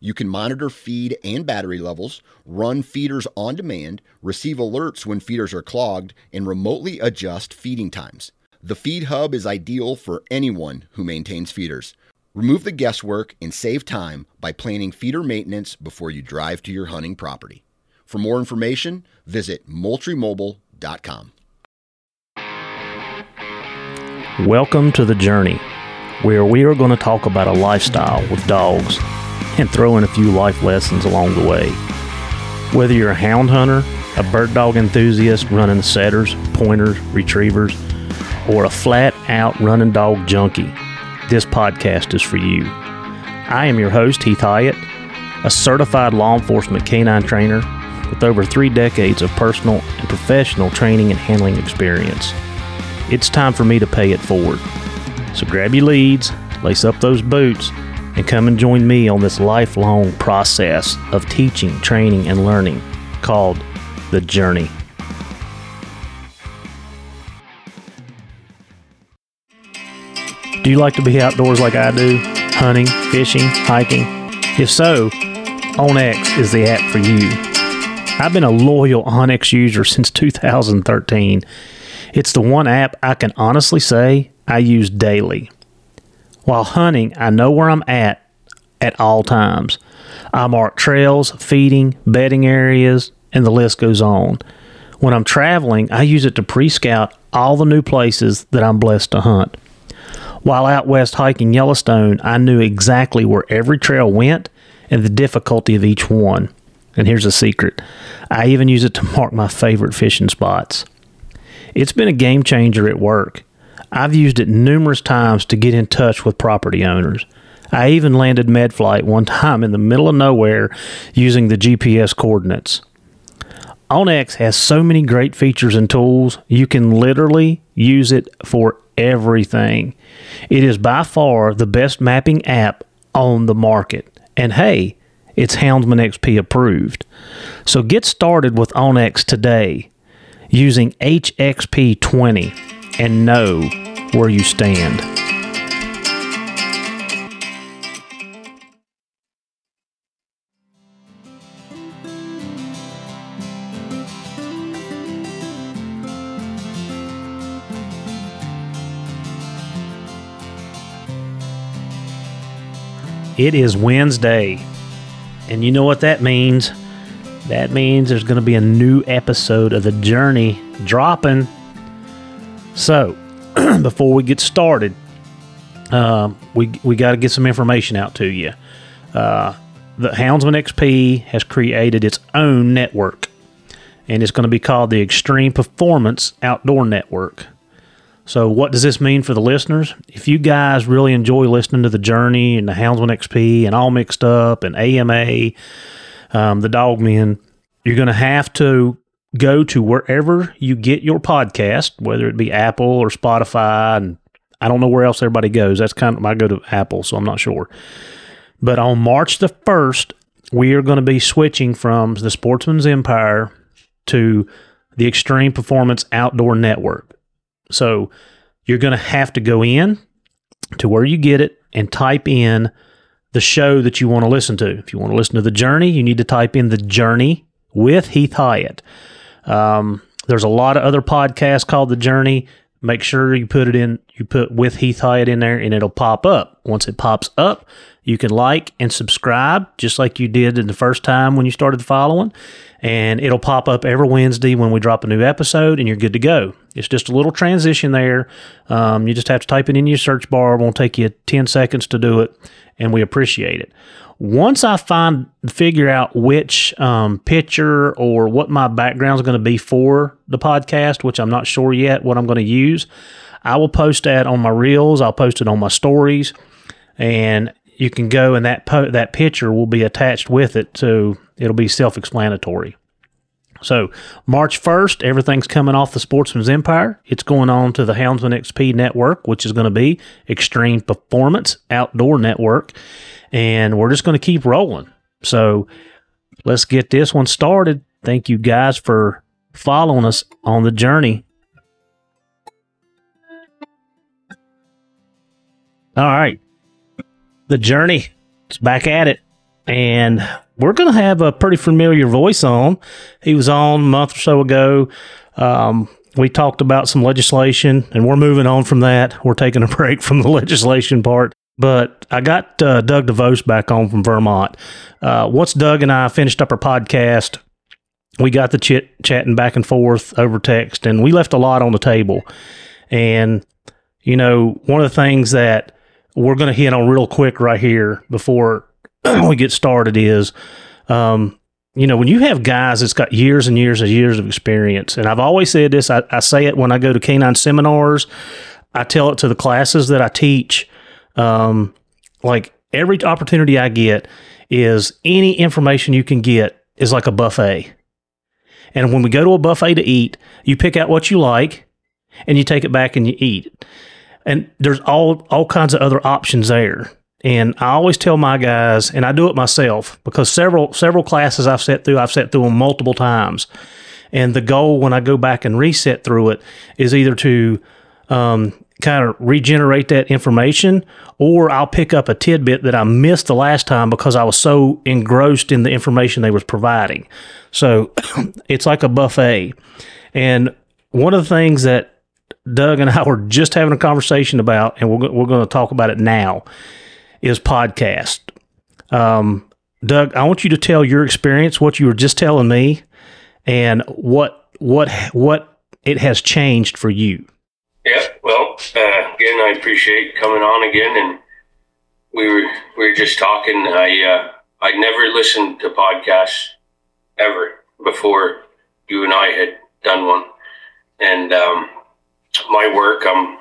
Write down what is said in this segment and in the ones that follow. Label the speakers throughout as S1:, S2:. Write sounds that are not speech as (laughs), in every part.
S1: you can monitor feed and battery levels, run feeders on demand, receive alerts when feeders are clogged, and remotely adjust feeding times. The Feed Hub is ideal for anyone who maintains feeders. Remove the guesswork and save time by planning feeder maintenance before you drive to your hunting property. For more information, visit moultriemobile.com.
S2: Welcome to the journey, where we are going to talk about a lifestyle with dogs and throw in a few life lessons along the way. Whether you're a hound hunter, a bird dog enthusiast running setters, pointers, retrievers, or a flat out running dog junkie, this podcast is for you. I am your host, Heath Hyatt, a certified law enforcement canine trainer with over three decades of personal and professional training and handling experience. It's time for me to pay it forward. So grab your leads, lace up those boots, and come and join me on this lifelong process of teaching, training, and learning called The Journey. Do you like to be outdoors like I do? Hunting, fishing, hiking? If so, OnX is the app for you. I've been a loyal OnX user since 2013. It's the one app I can honestly say I use daily. While hunting, I know where I'm at at all times. I mark trails, feeding, bedding areas, and the list goes on. When I'm traveling, I use it to pre scout all the new places that I'm blessed to hunt. While out west hiking Yellowstone, I knew exactly where every trail went and the difficulty of each one. And here's a secret I even use it to mark my favorite fishing spots. It's been a game changer at work. I've used it numerous times to get in touch with property owners. I even landed MedFlight one (laughs) time in the middle of nowhere using the GPS coordinates. OnX has so many great features and tools, you can literally use it for everything. It is by far the best mapping app on the market. And hey, it's Houndsman XP approved. So get started with OnX today using HXP20 and know where you stand. It is Wednesday. And you know what that means? That means there's going to be a new episode of The Journey dropping so, (clears throat) before we get started, uh, we we got to get some information out to you. Uh, the Houndsman XP has created its own network, and it's going to be called the Extreme Performance Outdoor Network. So, what does this mean for the listeners? If you guys really enjoy listening to the Journey and the Houndsman XP and all mixed up and AMA, um, the Dogmen, you're going to have to go to wherever you get your podcast, whether it be Apple or Spotify, and I don't know where else everybody goes. That's kind of I go to Apple, so I'm not sure. But on March the first, we are going to be switching from the Sportsman's Empire to the Extreme Performance Outdoor Network. So you're going to have to go in to where you get it and type in the show that you want to listen to. If you want to listen to The Journey, you need to type in The Journey with Heath Hyatt. Um, there's a lot of other podcasts called The Journey. Make sure you put it in, you put with Heath Hyatt in there and it'll pop up. Once it pops up, you can like and subscribe just like you did in the first time when you started following. And it'll pop up every Wednesday when we drop a new episode and you're good to go. It's just a little transition there. Um, you just have to type it in your search bar. It won't take you 10 seconds to do it. And we appreciate it. Once I find figure out which um, picture or what my background is going to be for the podcast, which I'm not sure yet what I'm going to use, I will post that on my reels. I'll post it on my stories, and you can go and that po- that picture will be attached with it, so it'll be self-explanatory. So March 1st, everything's coming off the Sportsman's Empire. It's going on to the Houndsman XP network, which is going to be Extreme Performance Outdoor Network. And we're just going to keep rolling. So let's get this one started. Thank you guys for following us on the journey. All right. The journey is back at it. And we're going to have a pretty familiar voice on. He was on a month or so ago. Um, we talked about some legislation, and we're moving on from that. We're taking a (laughs) break from the legislation part. But I got uh, Doug Devost back on from Vermont. Uh, once Doug and I finished up our podcast, we got the chit chatting back and forth over text, and we left a lot on the table. And you know, one of the things that we're going to hit on real quick right here before (clears throat) we get started is, um, you know, when you have guys that's got years and years and years of experience, and I've always said this, I, I say it when I go to canine seminars, I tell it to the classes that I teach. Um, like every opportunity I get is any information you can get is like a buffet. And when we go to a buffet to eat, you pick out what you like and you take it back and you eat. And there's all all kinds of other options there. And I always tell my guys, and I do it myself because several several classes I've set through, I've set through them multiple times. And the goal when I go back and reset through it is either to um, kind of regenerate that information, or I'll pick up a tidbit that I missed the last time because I was so engrossed in the information they was providing. So (clears throat) it's like a buffet. And one of the things that Doug and I (laughs) were just having a conversation about, and we're, we're going to talk about it now, is podcast. Um, Doug, I want you to tell your experience, what you were just telling me, and what what what it has changed for you.
S3: Yeah, well, uh, again, I appreciate coming on again, and we were we were just talking. I uh, I never listened to podcasts ever before you and I had done one, and um, my work, I'm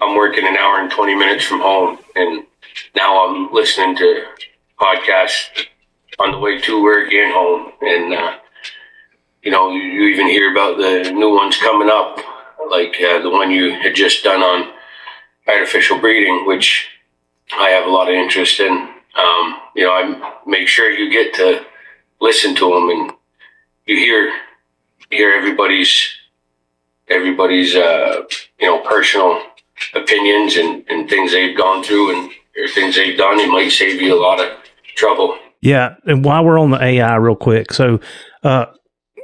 S3: I'm working an hour and twenty minutes from home, and now I'm listening to podcasts on the way to work and home, and uh, you know, you, you even hear about the new ones coming up, like uh, the one you had just done on artificial breeding, which I have a lot of interest in. Um, you know, I make sure you get to listen to them, and you hear hear everybody's everybody's uh, you know personal opinions and, and things they've gone through and things they've done. It might save you a lot of trouble.
S2: Yeah, and while we're on the AI, real quick, so uh,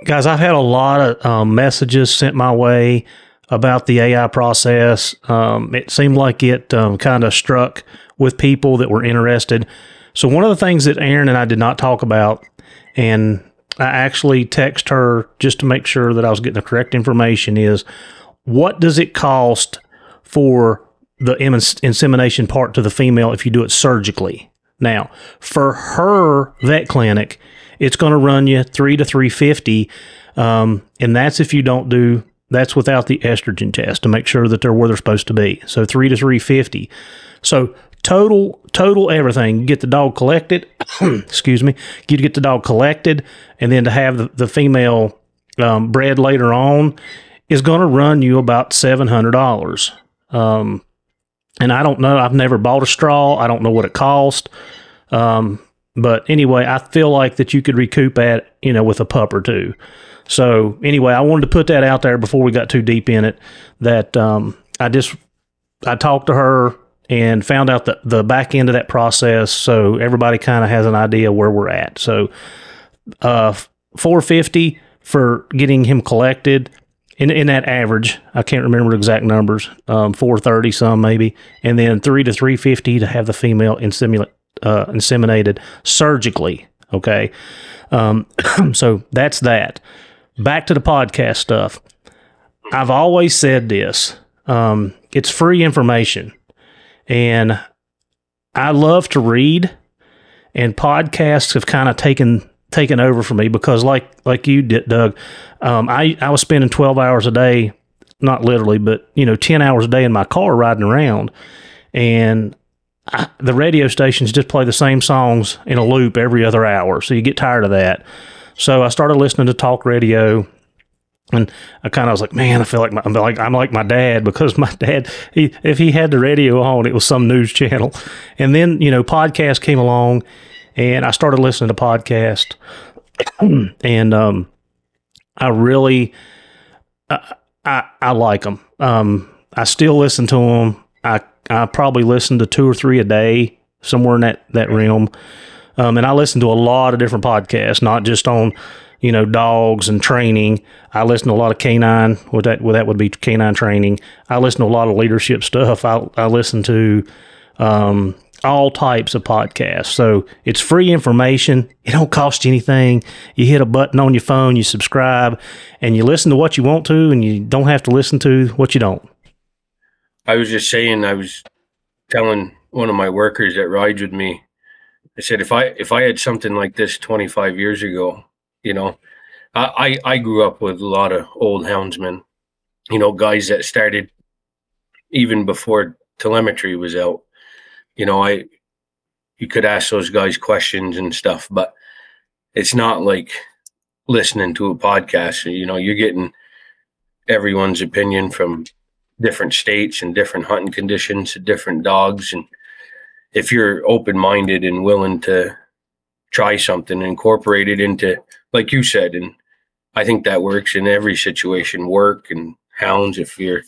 S2: guys, I've had a lot of um, messages sent my way about the AI process. Um, it seemed like it um, kind of struck with people that were interested. So one of the things that Aaron and I did not talk about, and I actually text her just to make sure that I was getting the correct information, is what does it cost for the insemination part to the female if you do it surgically? Now, for her vet clinic, it's going to run you three to three fifty, um, and that's if you don't do that's without the estrogen test to make sure that they're where they're supposed to be. So three to three fifty. So total total everything. You get the dog collected. (clears throat) excuse me. You get the dog collected, and then to have the, the female um, bred later on is going to run you about seven hundred dollars. Um, and I don't know. I've never bought a straw. I don't know what it cost. Um, but anyway, I feel like that you could recoup that, you know, with a pup or two. So anyway, I wanted to put that out there before we got too deep in it. That um, I just I talked to her and found out the the back end of that process, so everybody kind of has an idea where we're at. So, uh, four fifty for getting him collected. In, in that average, I can't remember exact numbers. Um, four thirty some maybe, and then three to three fifty to have the female inseminate, uh, inseminated surgically. Okay, um, (clears throat) so that's that. Back to the podcast stuff. I've always said this. Um, it's free information, and I love to read, and podcasts have kind of taken taken over for me because, like like you did, Doug, um, I I was spending twelve hours a day, not literally, but you know, ten hours a day in my car riding around, and I, the radio stations just play the same songs in a loop every other hour, so you get tired of that. So I started listening to talk radio, and I kind of was like, man, I feel like my, I'm like I'm like my dad (laughs) because my dad, he, if he had the radio on, it was some news channel, and then you know podcast came along, and I started listening to podcast, (clears throat) and um, I really, I I, I like them. Um, I still listen to them. I I probably listen to two or three a day, somewhere in that that realm. Um, and I listen to a lot of different podcasts, not just on you know dogs and training. I listen to a lot of canine. What that what that would be canine training. I listen to a lot of leadership stuff. I I listen to um, all types of podcasts. So it's free information. It don't cost you anything. You hit a button on your phone, you subscribe, and you listen to what you want to, and you don't have to listen to what you don't.
S3: I was just saying, I was telling one of my workers that rides with me, I said, if I if I had something like this 25 years ago, you know, I I, grew up with a lot of old houndsmen, you know, guys that started even before telemetry was out. You know, I you could ask those guys questions and stuff, but it's not like listening to a podcast. You know, you're getting everyone's opinion from different states and different hunting conditions, different dogs. And if you're open minded and willing to try something, incorporate it into, like you said, and I think that works in every situation, work and hounds, if you're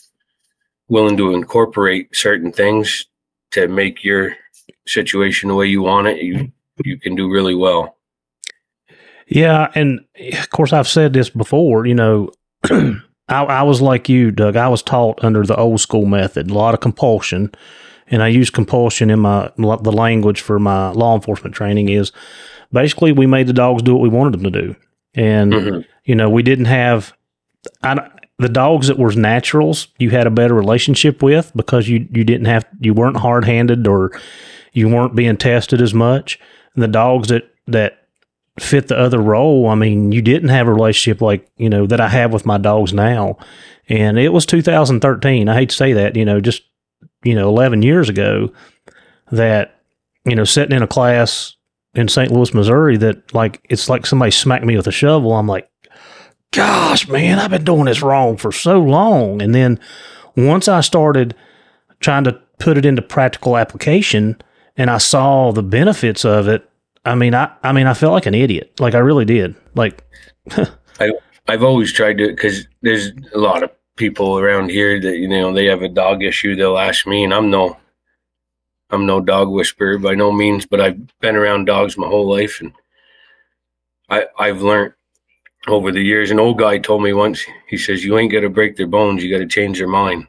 S3: willing to incorporate certain things to make your situation the way you want it, you you can do really well.
S2: Yeah, and of course I've said this before, you know, (clears throat) I, I, was like you, Doug. I was taught under the old school method, a lot of compulsion, and I use compulsion in my the language for my law enforcement training is basically we made the dogs do what we wanted them to do, and mm-hmm. you know we didn't have I, the dogs that were naturals. You had a better relationship with because you you didn't have you weren't hard handed or you weren't being tested as much. And the dogs that that fit the other role. I mean, you didn't have a relationship like, you know, that I have with my dogs now. And it was 2013. I hate to say that, you know, just, you know, 11 years ago that, you know, sitting in a class in St. Louis, Missouri, that like, it's like somebody smacked me with a shovel. I'm like, gosh, man, I've been doing this wrong for so long. And then once I started trying to put it into practical application and I saw the benefits of it, I mean, I, I mean, I felt like an idiot. Like I really did. Like, (laughs)
S3: I, I've always tried to, because there's a lot of people around here that you know they have a dog issue. They'll ask me, and I'm no, I'm no dog whisperer by no means, but I've been around dogs my whole life, and I, I've learned over the years. An old guy told me once. He says, "You ain't got to break their bones. You got to change their mind."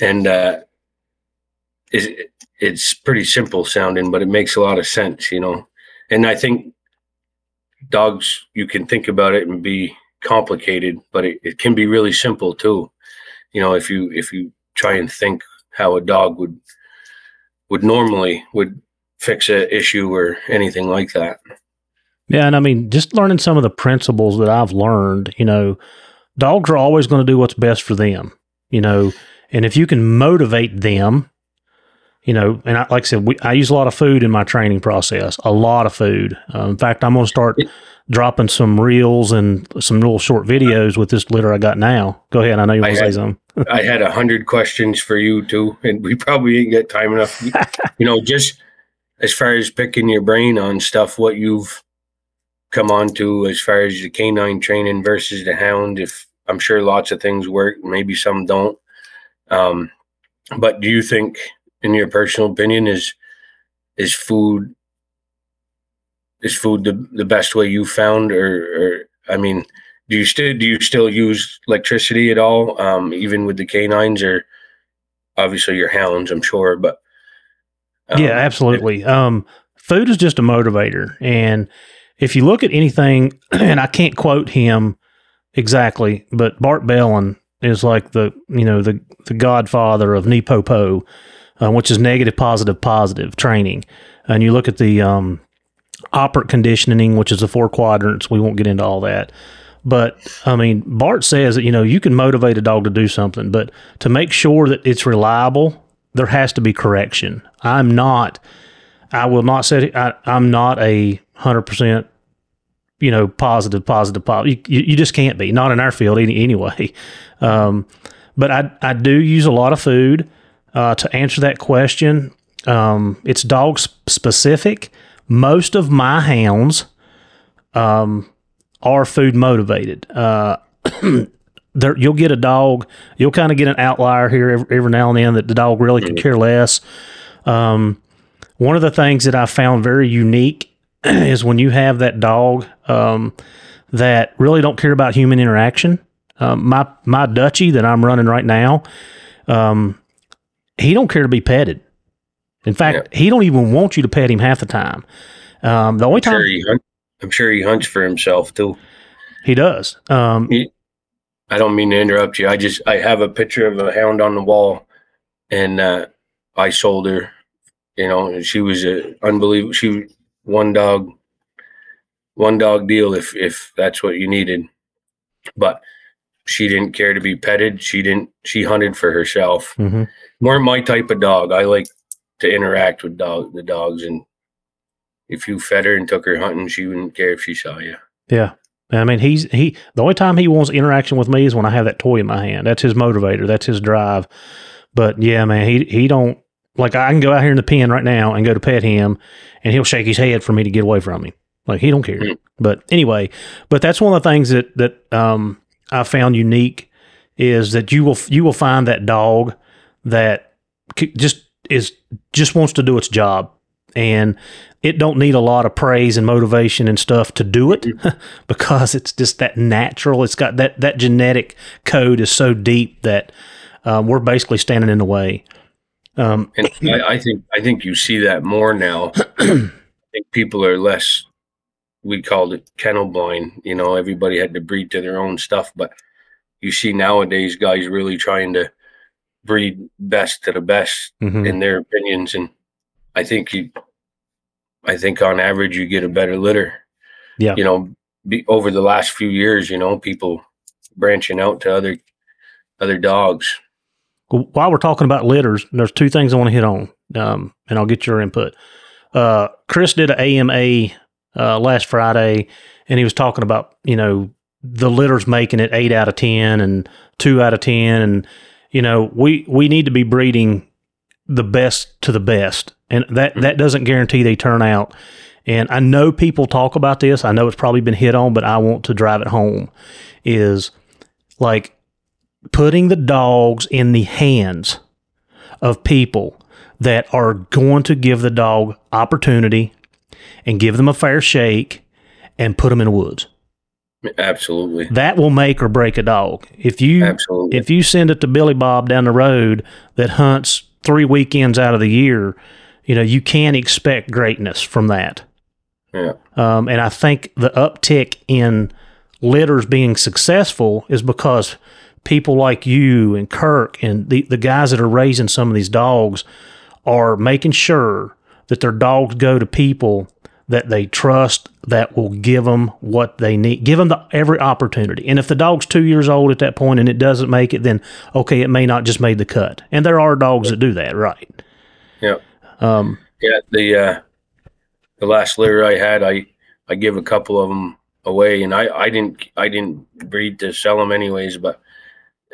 S3: And uh, it's, it's pretty simple sounding, but it makes a lot of sense, you know and I think dogs you can think about it and be complicated, but it, it can be really simple too. You know, if you if you try and think how a dog would would normally would fix a issue or anything like that.
S2: Yeah, and I mean, just learning some of the principles that I've learned, you know, dogs are always going to do what's best for them, you know, and if you can motivate them you know, and I, like I said, we, I use a lot of food in my training process, a lot of food. Uh, in fact, I'm going to start dropping some reels and some little short videos with this litter I got now. Go ahead. I know you want to say something.
S3: I had a hundred questions for you too, and we probably didn't get time enough. (laughs) you know, just as far as picking your brain on stuff, what you've come on to as far as the canine training versus the hound. If I'm sure lots of things work, maybe some don't. Um, but do you think in your personal opinion, is is food is food the, the best way you found or, or I mean, do you still do you still use electricity at all, um, even with the canines or obviously your hounds, I'm sure, but
S2: um, yeah, absolutely. Um, food is just a motivator, and if you look at anything, (clears throat) and I can't quote him exactly, but Bart Bellon is like the you know the the godfather of NePoPo uh, which is negative, positive, positive training. And you look at the um, operant conditioning, which is the four quadrants. We won't get into all that. But I mean, Bart says that, you know, you can motivate a dog to do something, but to make sure that it's reliable there has to be correction. I'm not. I will not say I, I'm not a hundred percent. You know, positive, positive, positive. You, you just can't be. Not in our field any, anyway. (laughs) Um, but I I do use a lot of food uh, to answer that question. Um, it's dog specific. Most of my hounds um, are food motivated. Uh, (clears throat) there, you'll get a dog. You'll kind of get an outlier here every, every, now and then that the dog really could care less. Um, one of the things that I found very unique (clears throat) is when you have that dog um, that really don't care about human interaction. Um, my my Dutchie that I'm running right now, um, he don't care to be petted. In fact, yeah. he don't even want you to pet him half the time. Um, the only
S3: I'm
S2: time
S3: sure he I'm sure he hunts for himself too.
S2: He does. Um,
S3: he, I don't mean to interrupt you. I just I have a picture of a hound on the wall, and uh, I sold her. You know, she was a unbelievable. She one dog, one dog deal if if that's what you needed, but she didn't care to be petted. She didn't. She hunted for herself. Mm-hmm. More my type of dog. I like to interact with dog the dogs, and if you fed her and took her hunting, she wouldn't care if she saw you.
S2: Yeah. I mean, he's he. The only time he wants interaction with me is when I have that toy in my hand. That's his motivator. That's his drive. But yeah, man, he he don't like. I can go out here in the pen right now and go to pet him, and he'll shake his head for me to get away from him. Like he don't care. Mm. But anyway, but that's one of the things that that um, I found unique is that you will you will find that dog that just is just wants to do its job. And it don't need a lot of praise and motivation and stuff to do it mm-hmm. (laughs) because it's just that natural. It's got that that genetic code is so deep that um, we're basically standing in the way.
S3: Um, and (clears throat) I, I, think i think you see that more now. (clears throat) I think people are less we called it kennel blind you know everybody had to breed to their own stuff but you see nowadays guys really trying to breed best to the best mm-hmm. in their opinions and i think you I think on average you get a better litter.
S2: Yeah.
S3: You know, be, over the last few years, you know, people branching out to other other dogs.
S2: While we're talking about litters, there's two things I want to hit on, um, and I'll get your input. Uh, Chris did an AMA uh, last Friday, and he was talking about you know the litters making it eight out of ten and two out of ten, and you know we we need to be breeding the best to the best and that mm-hmm. that doesn't guarantee they turn out. And I know people talk about this. I know it's probably been hit on, but I want to drive it home. Is like putting the dogs in the hands of people that are going to give the dog opportunity and give them a fair shake and put them in the woods.
S3: Absolutely.
S2: That will make or break a dog. If you
S3: Absolutely.
S2: if you send it to Billy Bob down the road that hunts 3 weekends out of the year you know, you can expect greatness from that.
S3: Yeah.
S2: Um, and I think the uptick in litters being successful is because people like you and Kirk and the, the guys that are raising some of these dogs are making sure that their dogs go to people that they trust that will give them what they need, give them the, every opportunity. And if the dog's two years old at that point and it doesn't make it, then okay, it may not just made the cut. And there are dogs that do that, right?
S3: Yeah. Um, yeah, the uh, the last litter I had, I I give a couple of them away, and I I didn't I didn't breed to sell them anyways, but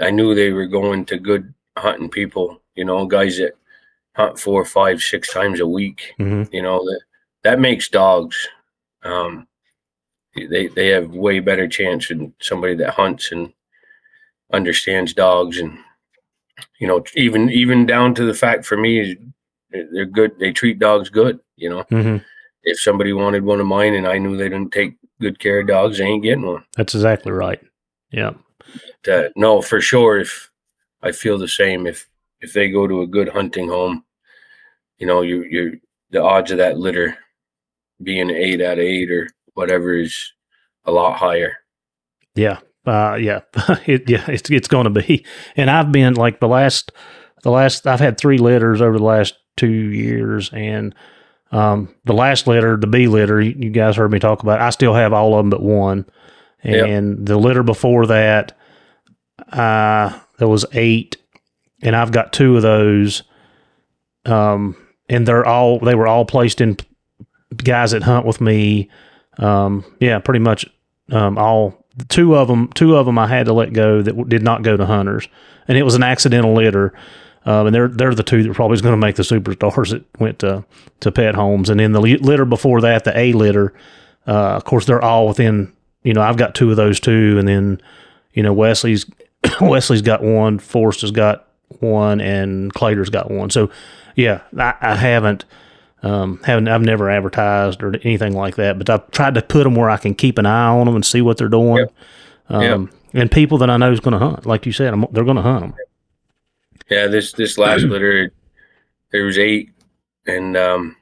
S3: I knew they were going to good hunting people, you know, guys that hunt four, five, six times a week. Mm-hmm. You know that that makes dogs. Um, they they have way better chance than somebody that hunts and understands dogs and you know even even down to the fact for me they're good. They treat dogs good. You know, mm-hmm. if somebody wanted one of mine and I knew they didn't take good care of dogs, they ain't getting one.
S2: That's exactly right. Yeah.
S3: Uh, no, for sure. If I feel the same, if if they go to a good hunting home, you know, you you're the odds of that litter being eight out of eight or whatever is a lot higher.
S2: Yeah. Uh, yeah, (laughs) it, yeah, it's it's going to be. And I've been like the last, the last I've had three litters over the last two years. And um, the last litter, the B litter, you guys heard me talk about. I still have all of them but one. And yep. the litter before that, uh, there was eight, and I've got two of those. um, and they're all they were all placed in guys that hunt with me. Um, yeah, pretty much um, all two of them. Two of them I had to let go that did not go to hunters, and it was an accidental litter. Um, and they're they're the two that probably going to make the superstars that went to to pet homes. And then the litter before that, the A litter, uh, of course, they're all within. You know, I've got two of those too, and then you know Wesley's (coughs) Wesley's got one, Forrest has got one, and Clater's got one. So yeah, I, I haven't. Um, haven't I've never advertised or anything like that, but I've tried to put them where I can keep an eye on them and see what they're doing.
S3: Yep.
S2: Um, and people that I know is going to hunt, like you said, I'm, they're going to hunt them.
S3: Yeah, this this last (clears throat) litter, there was eight, and um,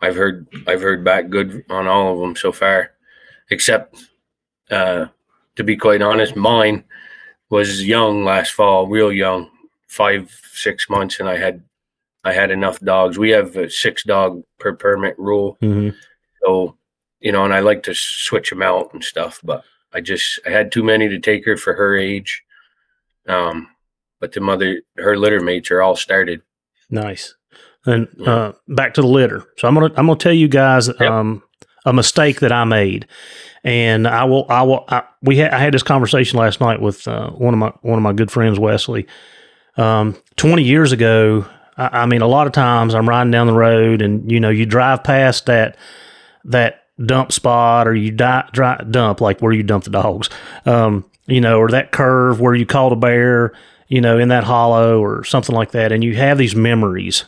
S3: I've heard I've heard back good on all of them so far, except uh, to be quite honest, mine was young last fall, real young, five six months, and I had I had enough dogs. We have a six dog per permit rule,
S2: hmm
S3: so you know, and I like to switch them out and stuff, but I just I had too many to take her for her age. Um, but the mother, her litter mates are all started.
S2: Nice. And
S3: Yeah.
S2: uh, back to the litter. So I'm gonna I'm gonna tell you guys um, a mistake that I made, and I will I will I, we had I had this conversation last night with uh, one of my one of my good friends Wesley. Um, Twenty years ago, I, I mean, a lot of times I'm riding down the road, and you know, you drive past that that dump spot, or you dri dump like where you dump the dogs, um, you know, or that curve where you caught a bear, you know, in that hollow or something like that, and you have these memories.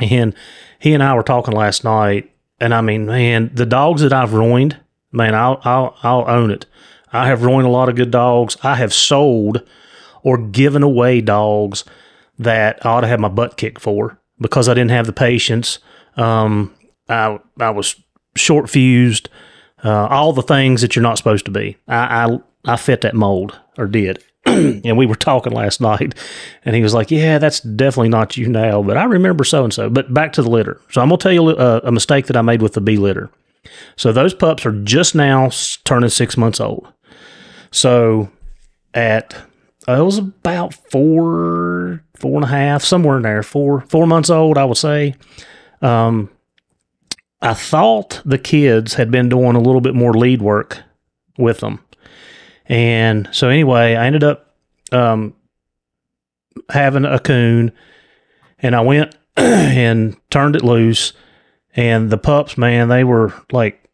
S2: And he and I were talking last night, and I mean, man, the dogs that I've ruined, man, I'll I'll I'll own it. I have ruined a lot of good dogs. I have sold or given away dogs that I ought to have my butt kicked for because I didn't have the patience. Um, I I was short fused, uh, all the things that you're not supposed to be. I I, I fit that mold or did. (clears throat) and we were talking last (laughs) night, and he was like, "Yeah, that's definitely not you now, but I remember so and so." But back to the litter. So I'm gonna tell you a, a mistake that I made with the B litter. So those pups are just now turning six months old. So at uh, it was about four, four and a half, somewhere in there, four, four months old, I would say. Um, I thought the kids had been doing a little bit more lead work with them, and so anyway, I ended up um, having a coon, and I went (clears throat) and turned it loose, and the pups, man, they were like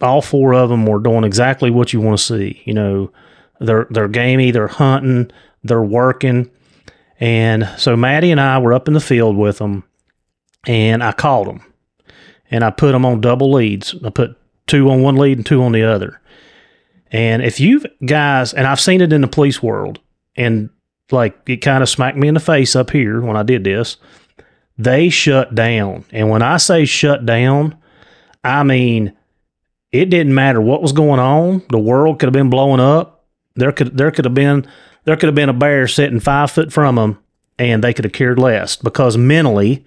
S2: all four of them were doing exactly what you want to see. You know, they're they're gamey, they're hunting, they're working, and so Maddie and I were up in the field with them, and I called them, and I put them on double leads. I put two on one lead and two on the other. And if you guys, and I've seen it in the police world, and like it kind of smacked me in the face up here when I did this, they shut down. And when I say shut down, I mean it didn't matter what was going on. The world could have been blowing up. There could there could have been there could have been a bear sitting five foot from them, and they could have cared less because mentally,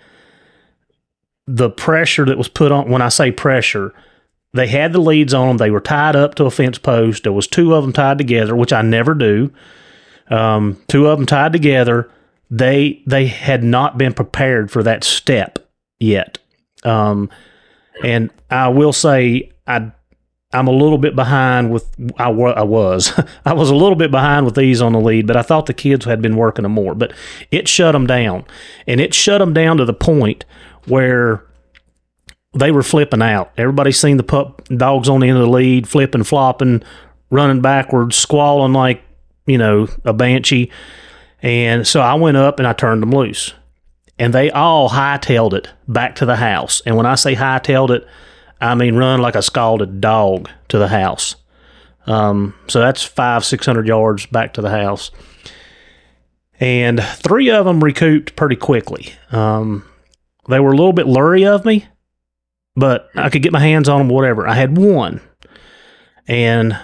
S2: the pressure that was put on. When I say pressure, they had the leads on them. They were tied up to a fence post. There was two of them tied together, which I never do. Um, two of them tied together. They they had not been prepared for that step yet. Um, and I will say I I'm a little bit behind with I, I was (laughs) I was a little bit behind with these on the lead, but I thought the kids had been working them more. But it shut them down, and it shut them down to the point where they were flipping out. Everybody's seen the pup dogs on the end of the lead, flipping, flopping, running backwards, squalling like you know a banshee. And so I went up and I turned them loose, and they all hightailed it back to the house. And when I say hightailed it, I mean run like a scalded dog to the house. Um, so that's five, six hundred yards back to the house. And three of them recouped pretty quickly. Um, they were a little bit leery of me, but I could get my hands on them, whatever. I had one, and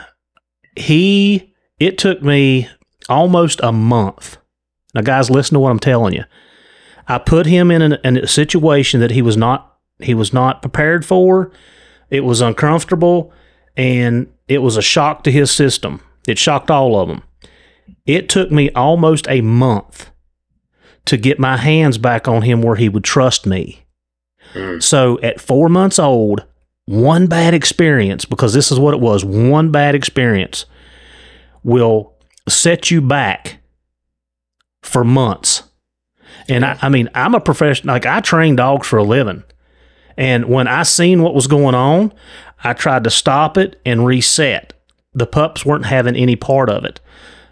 S2: he, it took me almost a month. Now, guys, listen to what I'm telling you. I put him in, an, in a situation that he was not he was not prepared for. It was uncomfortable, and it was a shock to his system. It shocked all of them. It took me almost a month to get my hands back on him where he would trust me.
S3: Mm.
S2: So at four months old, one bad experience, because this is what it was one bad experience will set you back for months. And I, I mean, I'm a professional, like I train dogs for a living. And when I seen what was going on, I tried to stop it and reset. The pups weren't having any part of it.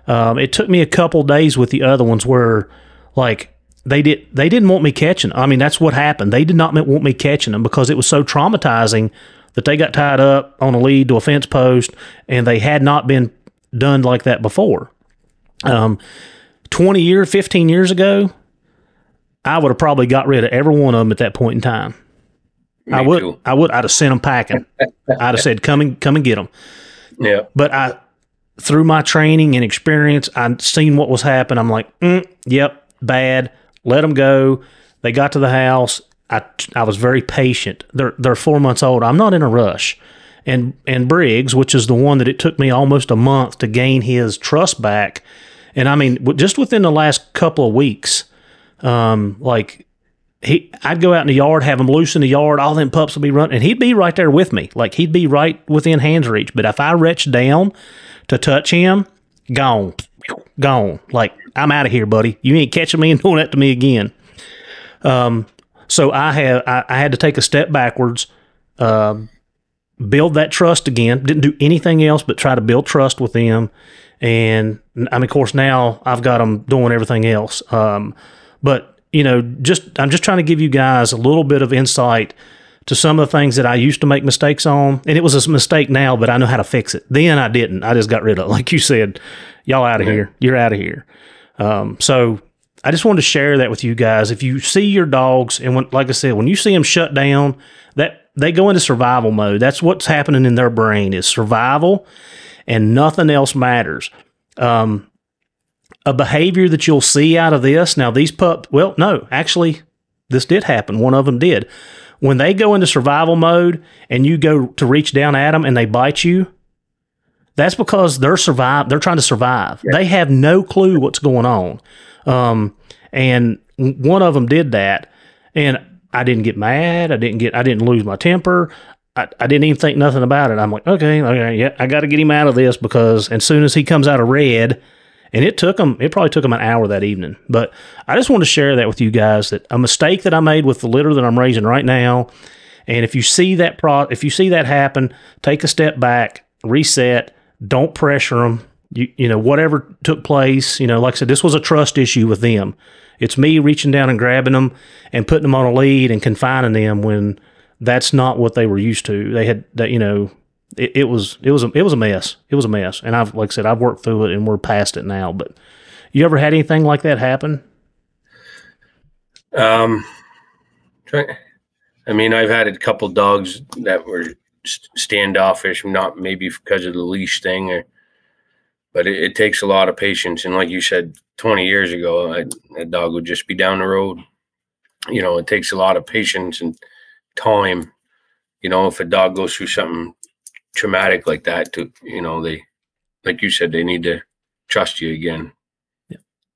S2: Um, it took me a couple days with the other ones where, like, they did they didn't want me catching. I mean, that's what happened. They did not want me catching them because it was so traumatizing that they got tied up on a lead to a fence post, and they had not been done like that before. Um, twenty years, fifteen years ago, I would have probably got rid of every one of them at that point in time.
S3: Me
S2: I would,
S3: too.
S2: I would, I'd have sent them packing. (laughs) I'd have said, "Come and come and get them."
S3: Yeah.
S2: But I, through my training and experience, I'd seen what was happening. I'm like, mm, "Yep, bad. Let them go." They got to the house. I, I was very patient. They're they're four months old. I'm not in a rush. And and Briggs, which is the one that it took me almost a month to gain his trust back, and I mean, just within the last couple of weeks, um, like he, I'd go out in the yard, have him loose in the yard, all them pups would be running, and he'd be right there with me, like he'd be right within hands reach. But if I reached down to touch him, gone, gone. Like I'm out of here, buddy. You ain't catching me and (laughs) doing that to me again. Um, so I have I, I had to take a step backwards, um, build that trust again. Didn't do anything else but try to build trust with them. And I mean, of course, now I've got them doing everything else. Um, but you know, just I'm just trying to give you guys a little bit of insight to some of the things that I used to make mistakes on, and it was a mistake now, but I know how to fix it. Then I didn't. I just got rid of it. Like you said, y'all out of here. You're out of here. Um, so I just wanted to share that with you guys. If you see your dogs, and when, like I said, when you see them shut down, that they go into survival mode. That's what's happening in their brain is survival, and nothing else matters. Um, a behavior that you'll see out of this. Now, these pup, well, no, actually, this did happen. One of them did. When they go into survival mode and you go to reach down at them and they bite you, that's because they're survive. They're trying to survive. They have no clue what's going on. Um, and one of them did that, and I didn't get mad. I didn't get. I didn't lose my temper. I, I didn't even think nothing about it. I'm like, okay, okay, yeah, I got to get him out of this because as soon as he comes out of red, and it took him, it probably took them an hour that evening. But I just want to share that with you guys that a mistake that I made with the litter that I'm raising right now. And if you see that pro, if you see that happen, take a step back, reset. Don't pressure them. You, you know whatever took place. You know, like I said, this was a trust issue with them. It's me reaching down and grabbing them and putting them on a lead and confining them when that's not what they were used to. They had that, you know, it, it was it was a, it was a mess. It was a mess. And I've like I said, I've worked through it and we're past it now. But you ever had anything like that happen?
S3: Um, I mean, I've had a couple dogs that were standoffish, not maybe because of the leash thing, or, but it, it takes a lot of patience. And like you said, 20 years ago, I, that dog would just be down the road. You know, it takes a lot of patience and time. You know, if a dog goes through something traumatic like that, to you know, they, like you said, they need to trust you again.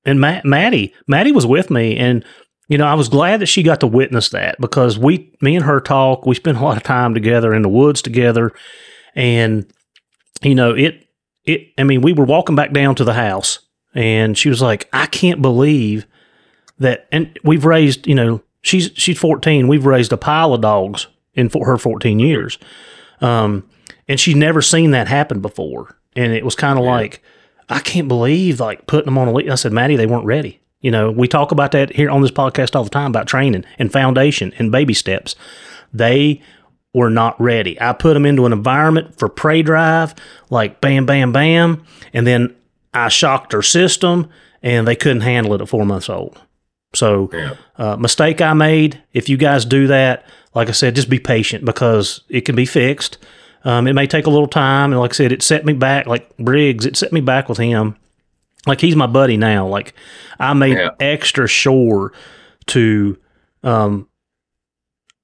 S2: and Matt, Maddie, Maddie was with me, and you know I was glad that she got to witness that because we, me and her talk, we spent a lot of time together in the woods together, and you know it, it. I mean, we were walking back down to the house, and she was like, "I can't believe that," and we've raised, you know, she's she's fourteen, we've raised a pile of dogs in for her fourteen years, um, and she'd never seen that happen before, and it was kind of like. I can't believe like putting them on a lead. I said, Maddie, they weren't ready. You know, we talk about that here on this podcast all the time about training and foundation and baby steps. They were not ready. I put them into an environment for prey drive, like bam, bam, bam. And then I shocked their system and they couldn't handle it at four months old. So,
S3: Yeah.
S2: uh, mistake I made. If you guys do that, like I said, just be patient because it can be fixed. Um, it may take a little time, and like I said, it set me back. Like Briggs, it set me back with him. Like he's my buddy now. Like I made
S3: Yeah.
S2: extra sure to um,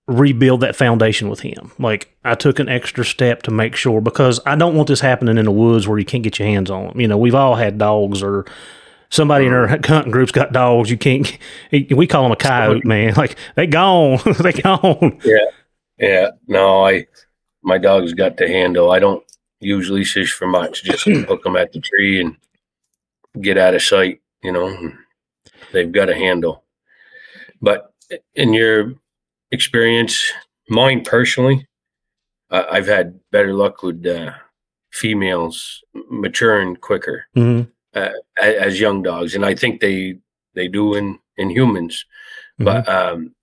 S2: rebuild that foundation with him. Like I took an extra step to make sure because I don't want this happening in the woods where you can't get your hands on them. You know, we've all had dogs or somebody in our hunting group's got dogs, you can't. (laughs) We call them a coyote, man. (laughs) Like they gone, (laughs) they gone.
S3: Yeah, yeah. No, I my dog's got the handle. I don't use leashes for much. Just (clears throat) hook them at the tree and get out of sight. You know, they've got a handle. But in your experience, mine personally, uh, I've had better luck with uh, females maturing quicker
S2: Mm-hmm.
S3: uh, a- as young dogs, and I think they they do in in humans. But um,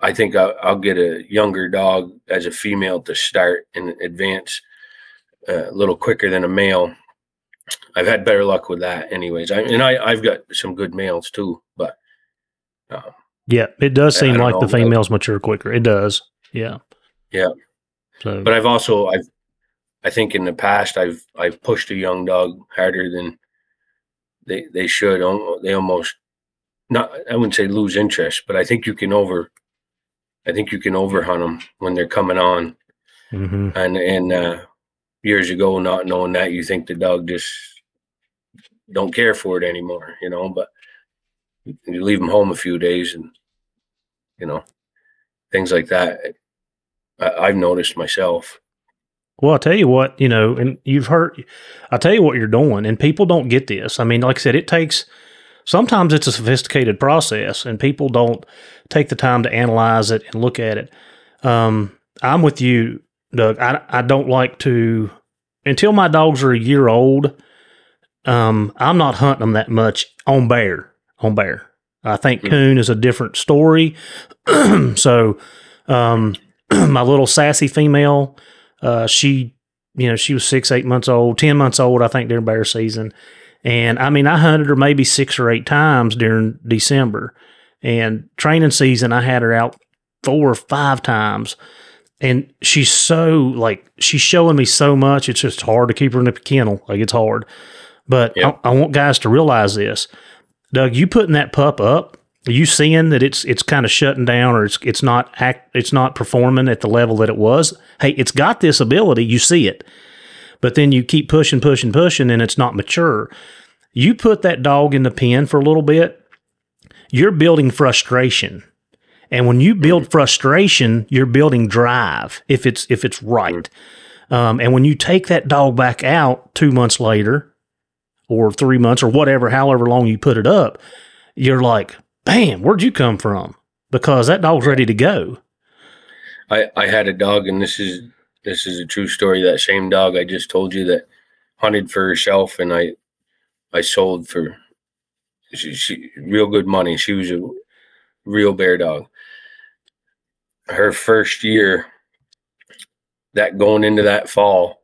S3: I think I'll, I'll get a younger dog as a female to start and advance uh, a little quicker than a male. I've had better luck with that, anyways. I, and I I've got some good males too, but um,
S2: Yeah, it does seem like the females mature quicker. It does. Yeah.
S3: Yeah.
S2: So,
S3: but I've also I've I think in the past I've I've pushed a young dog harder than they they should. They almost not I wouldn't say lose interest, but I think you can over I think you can overhunt them when they're coming on.
S2: hmm
S3: And and uh, years ago, not knowing that, you think the dog just don't care for it anymore, you know. But you leave them home a few days, and you know things like that. I, I've noticed myself.
S2: Well, I'll tell you what, you know, and you've heard, I'll tell you what you're doing, and people don't get this. I mean, like I said, it takes, sometimes it's a sophisticated process, and people don't take the time to analyze it and look at it. Um, I'm with you, Doug. I, I don't like to, until my dogs are a year old, um, I'm not hunting them that much on bear, on bear. I think
S3: Mhm.
S2: coon is a different story. (clears throat) so, um, (clears throat) my little sassy female, uh, she, you know, she was six, eight months old, 10 months old, I think, during bear season. And I mean, I hunted her maybe six or eight times during December. And training season, I had her out four or five times. And she's so, like, she's showing me so much. It's just hard to keep her in the kennel. Like, it's hard. But
S3: Yep.
S2: I, I want guys to realize this. Doug, you putting that pup up, are you seeing that it's it's kind of shutting down or it's it's not act it's not performing at the level that it was? Hey, it's got this ability, you see it. But then you keep pushing, pushing, pushing, and it's not mature. You put that dog in the pen for a little bit, you're building frustration. And when you build frustration, you're building drive if it's if it's right. Um, and when you take that dog back out two months later, or three months, or whatever, however long you put it up, you're like, bam, where'd you come from? Because that dog's ready to go.
S3: I I had a dog, and this is this is a true story. That same dog I just told you that hunted for herself, and I I sold for she, she real good money. She was a real bear dog. Her first year, that going into that fall,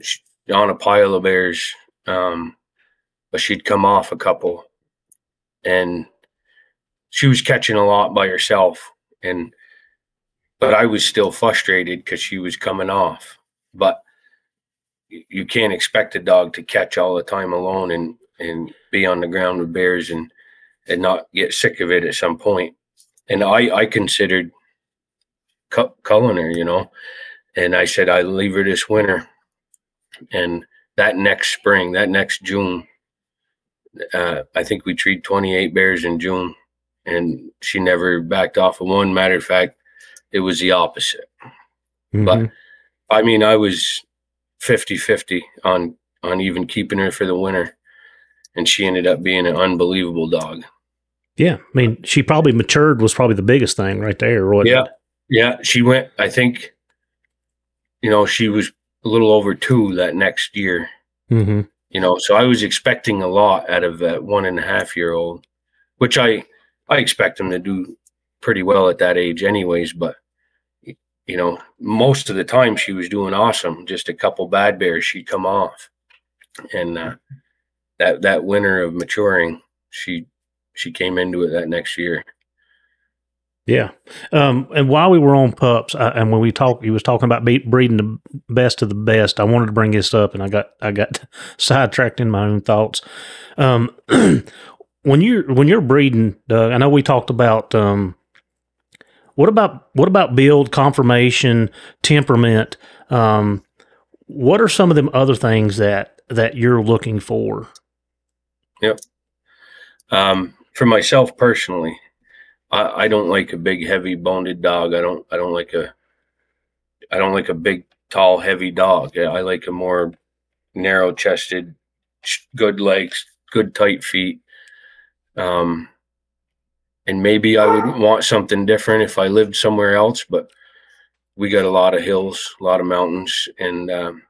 S3: she, on a pile of bears, um, but she'd come off a couple, and she was catching a lot by herself, and but I was still frustrated because she was coming off. But you can't expect a dog to catch all the time alone and and be on the ground with bears and and not get sick of it at some point. And I I considered cu- culling her, you know, and I said I leave her this winter, and that next spring, that next June, uh, I think we treed 28 bears in June, and she never backed off of one. Matter of fact, it was the opposite. But I mean, I was 50 50 on, on even keeping her for the winter. And she ended up being an unbelievable dog.
S2: yeah, I mean, she probably matured was probably the biggest thing right there.
S3: Yeah.
S2: it?
S3: Yeah. She went, I think, you know, she was a little over two that next year,
S2: Mhm.
S3: you know, so I was expecting a lot out of that one and a half year old, which I, I expect them to do pretty well at that age anyways, but you know, most of the time she was doing awesome. Just a couple bad bears, she'd come off. And uh, that that winter of maturing, she she came into it that next year.
S2: Yeah. Um, and while we were on pups, uh, and when we talked, he was talking about be- breeding the best of the best. I wanted to bring this up, and I got I got (laughs) sidetracked in my own thoughts. Um, (clears throat) when you when you're breeding, Doug, I know we talked about um, what about what about build, conformation, temperament? Um, what are some of them other things that that you're looking for?
S3: Yep. Um, for myself personally, I, I don't like a big, heavy boned dog. I don't. I don't like a. I don't like a big, tall, heavy dog. I like a more narrow chested, good legs, good tight feet. Um, and maybe I would want something different if I lived somewhere else, but we got a lot of hills, a lot of mountains, and um,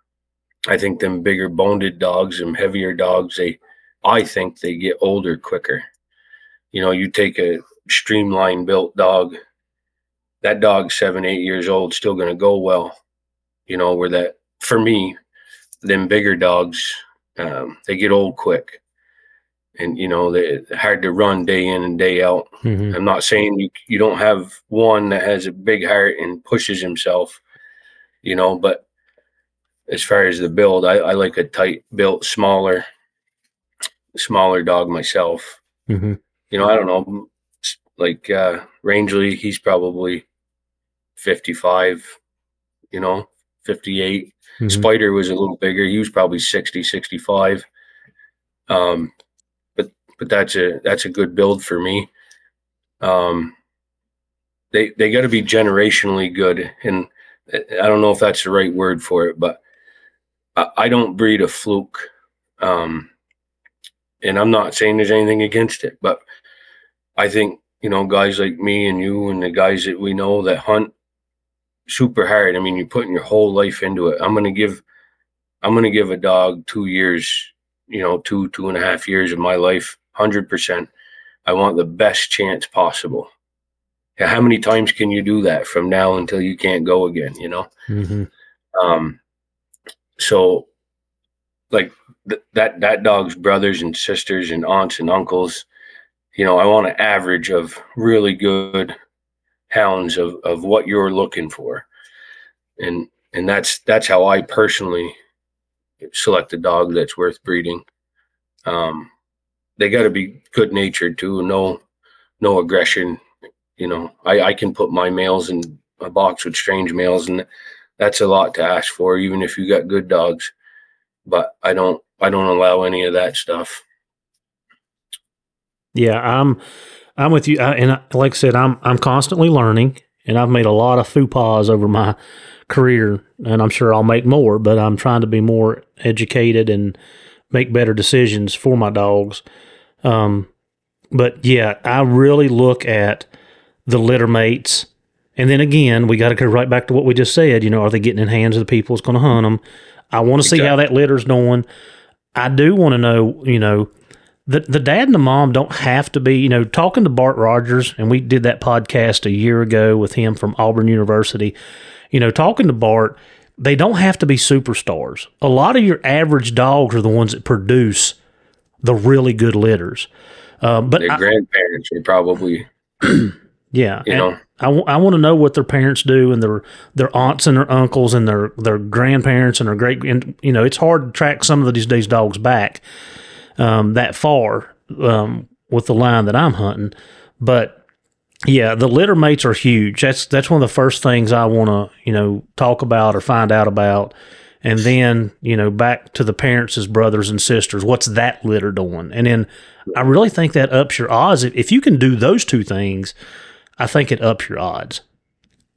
S3: I think them bigger boned dogs, them heavier dogs, they, I think they get older quicker. You know, you take a streamline built dog, that dog's seven, eight years old, still going to go well. You know, where that for me, them bigger dogs, um, they get old quick and you know they're hard to run day in and day out. Mm-hmm. I'm not saying you you don't have one that has a big heart and pushes himself, you know, but as far as the build, I, I like a tight built, smaller, smaller dog myself. Mm-hmm. You know, I don't know, like uh, Rangeley, he's probably 55, you know, 58. Mm-hmm. Spider was a little bigger. He was probably 60, 65. Um, but that's a that's a good build for me. Um, they they got to be generationally good, and I don't know if that's the right word for it, but I, I don't breed a fluke. Um, and I'm not saying there's anything against it, but I think you know guys like me and you and the guys that we know that hunt super hard. I mean, you're putting your whole life into it. I'm gonna give I'm gonna give a dog two years, you know, two two and a half years of my life 100%. I want the best chance possible. How many times can you do that from now until you can't go again, you know? Mm-hmm. Um, so like th- that, that dog's brothers and sisters and aunts and uncles, you know, I want an average of really good hounds of, of what you're looking for. And, and that's, that's how I personally select a dog that's worth breeding. Um, they got to be good natured too. No, no aggression. You know, I, I can put my males in a box with strange males, and that's a lot to ask for, even if you got good dogs. But I don't, I don't allow any of that stuff.
S2: Yeah, I'm, I'm with you. I, and I, like I said, I'm, I'm constantly learning, and I've made a lot of faux over my career, and I'm sure I'll make more. But I'm trying to be more educated and make better decisions for my dogs. Um, but yeah, I really look at the litter mates. And then again, we got to go right back to what we just said. You know, are they getting in hands of the people that's going to hunt them? I want to see how that litter's doing. I do want to know, you know, the the dad and the mom don't have to be, you know, talking to Bart Rogers, and we did that podcast a year ago with him from Auburn University. You know, talking to Bart, they don't have to be superstars. A lot of your average dogs are the ones that produce the really good litters. Uh, but
S3: their I, grandparents are probably, (clears throat)
S2: yeah, you know. I, w- I want to know what their parents do and their their aunts and their uncles and their their grandparents and their great and you know it's hard to track some of these these dogs back um, that far um, with the line that I'm hunting, but yeah, the litter mates are huge. That's that's one of the first things I want to you know talk about or find out about, and then you know back to the parents as brothers and sisters. What's that litter doing? And then I really think that ups your odds if, if you can do those two things. I think it ups your odds.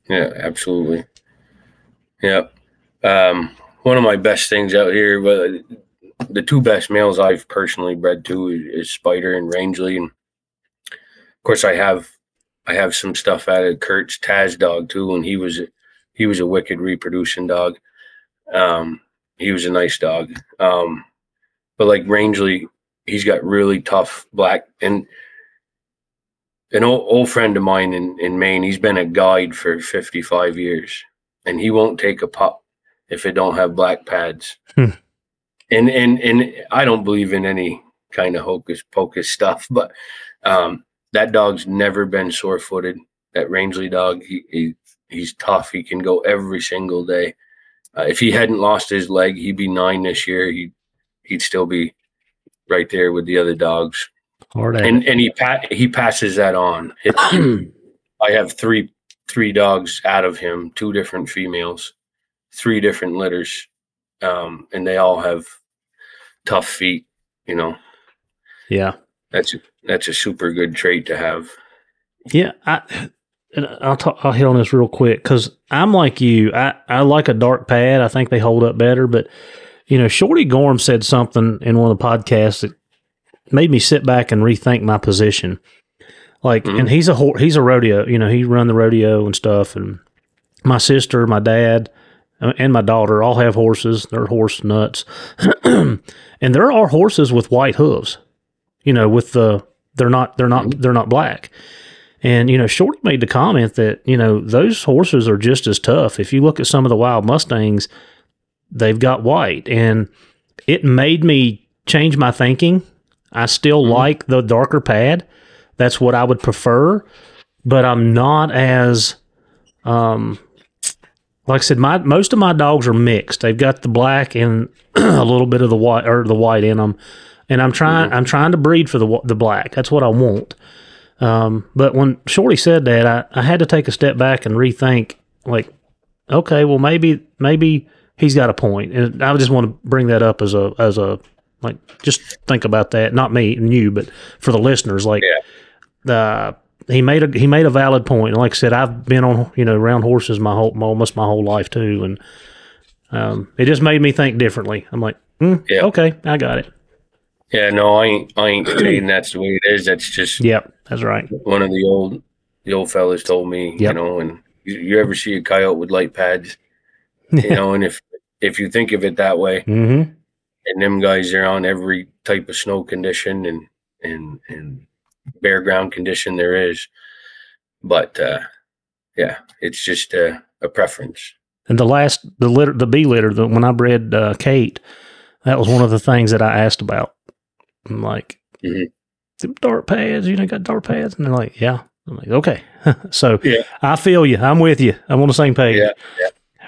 S3: Yeah, absolutely. Yep. Um, one of my best things out here, but the two best males I've personally bred to is, is Spider and Rangeley, and of course I have I have some stuff out of Kurt's Taz dog too, and he was he was a wicked reproducing dog. Um, he was a nice dog. Um, but like Rangeley, he's got really tough black and an old, old friend of mine in, in Maine, he's been a guide for 55 years and he won't take a pup if it don't have black pads. Hmm. And, and, and I don't believe in any kind of hocus pocus stuff, (laughs) but, um, that dog's never been sore footed. That Rangeley dog, he, he he's tough. He can go every single day. Uh, if he hadn't lost his leg, he'd be nine this year. He he'd still be right there with the other dogs. Hard and and he pa- he passes that on. (clears throat) I have three three dogs out of him, two different females, three different litters, um, and they all have tough feet. You know,
S2: Yeah.
S3: That's that's a super good trait to have.
S2: Yeah, I and I'll talk, I'll hit on this real quick because I'm like you. I I like a dark pad. I think they hold up better. But you know, Shorty Gorham said something in one of the podcasts that made me sit back and rethink my position. Like,
S3: Mhm.
S2: and he's a he's a rodeo. You know, he run the rodeo and stuff. And my sister, my dad, uh, and my daughter all have horses. They're horse nuts, (clears throat) and there are horses with white hooves. You know, with the they're not they're not they're not black. And you know, Shorty made the comment that you know those horses are just as tough. If you look at some of the wild mustangs, they've got white, and it made me change my thinking. I still like the darker pad. That's what I would prefer, but I'm not as um like I said, my most of my dogs are mixed. They've got the black and (clears throat) a little bit of the white or the white in them, and I'm trying I'm trying to breed for the the black. That's what I want. Um, but when Shorty said that, I, I had to take a step back and rethink. Like, okay, well maybe maybe he's got a point, and I just want to bring that up as a as a like just think about that. Not me and you, but for the listeners. Like, uh, he made a he made a valid point. And like I said, I've been on you know round horses my whole almost my whole life too, and um, it just made me think differently. I'm like, mm,
S3: Yeah.
S2: okay, I got it.
S3: Yeah, no, I ain't I ain't (clears throat) saying that's the way it is. That's just
S2: Yep, that's right.
S3: one of the old the old fellas told me, you know, and you, you ever see a coyote with light pads, you (laughs) know, and if if you think of it that way,
S2: Mm-hmm.
S3: and them guys are on every type of snow condition and and and bare ground condition there is, but uh yeah, it's just uh, a preference.
S2: And the last the litter the bee litter the, when I bred uh, Kate, that was one of the things that I asked about. I'm like,
S3: Mhm.
S2: "Them dark pads, you know, got dark pads, and they're like, yeah. I'm like, okay. (laughs) so
S3: Yeah.
S2: I feel you. I'm with you. I'm on the same page.
S3: Yeah,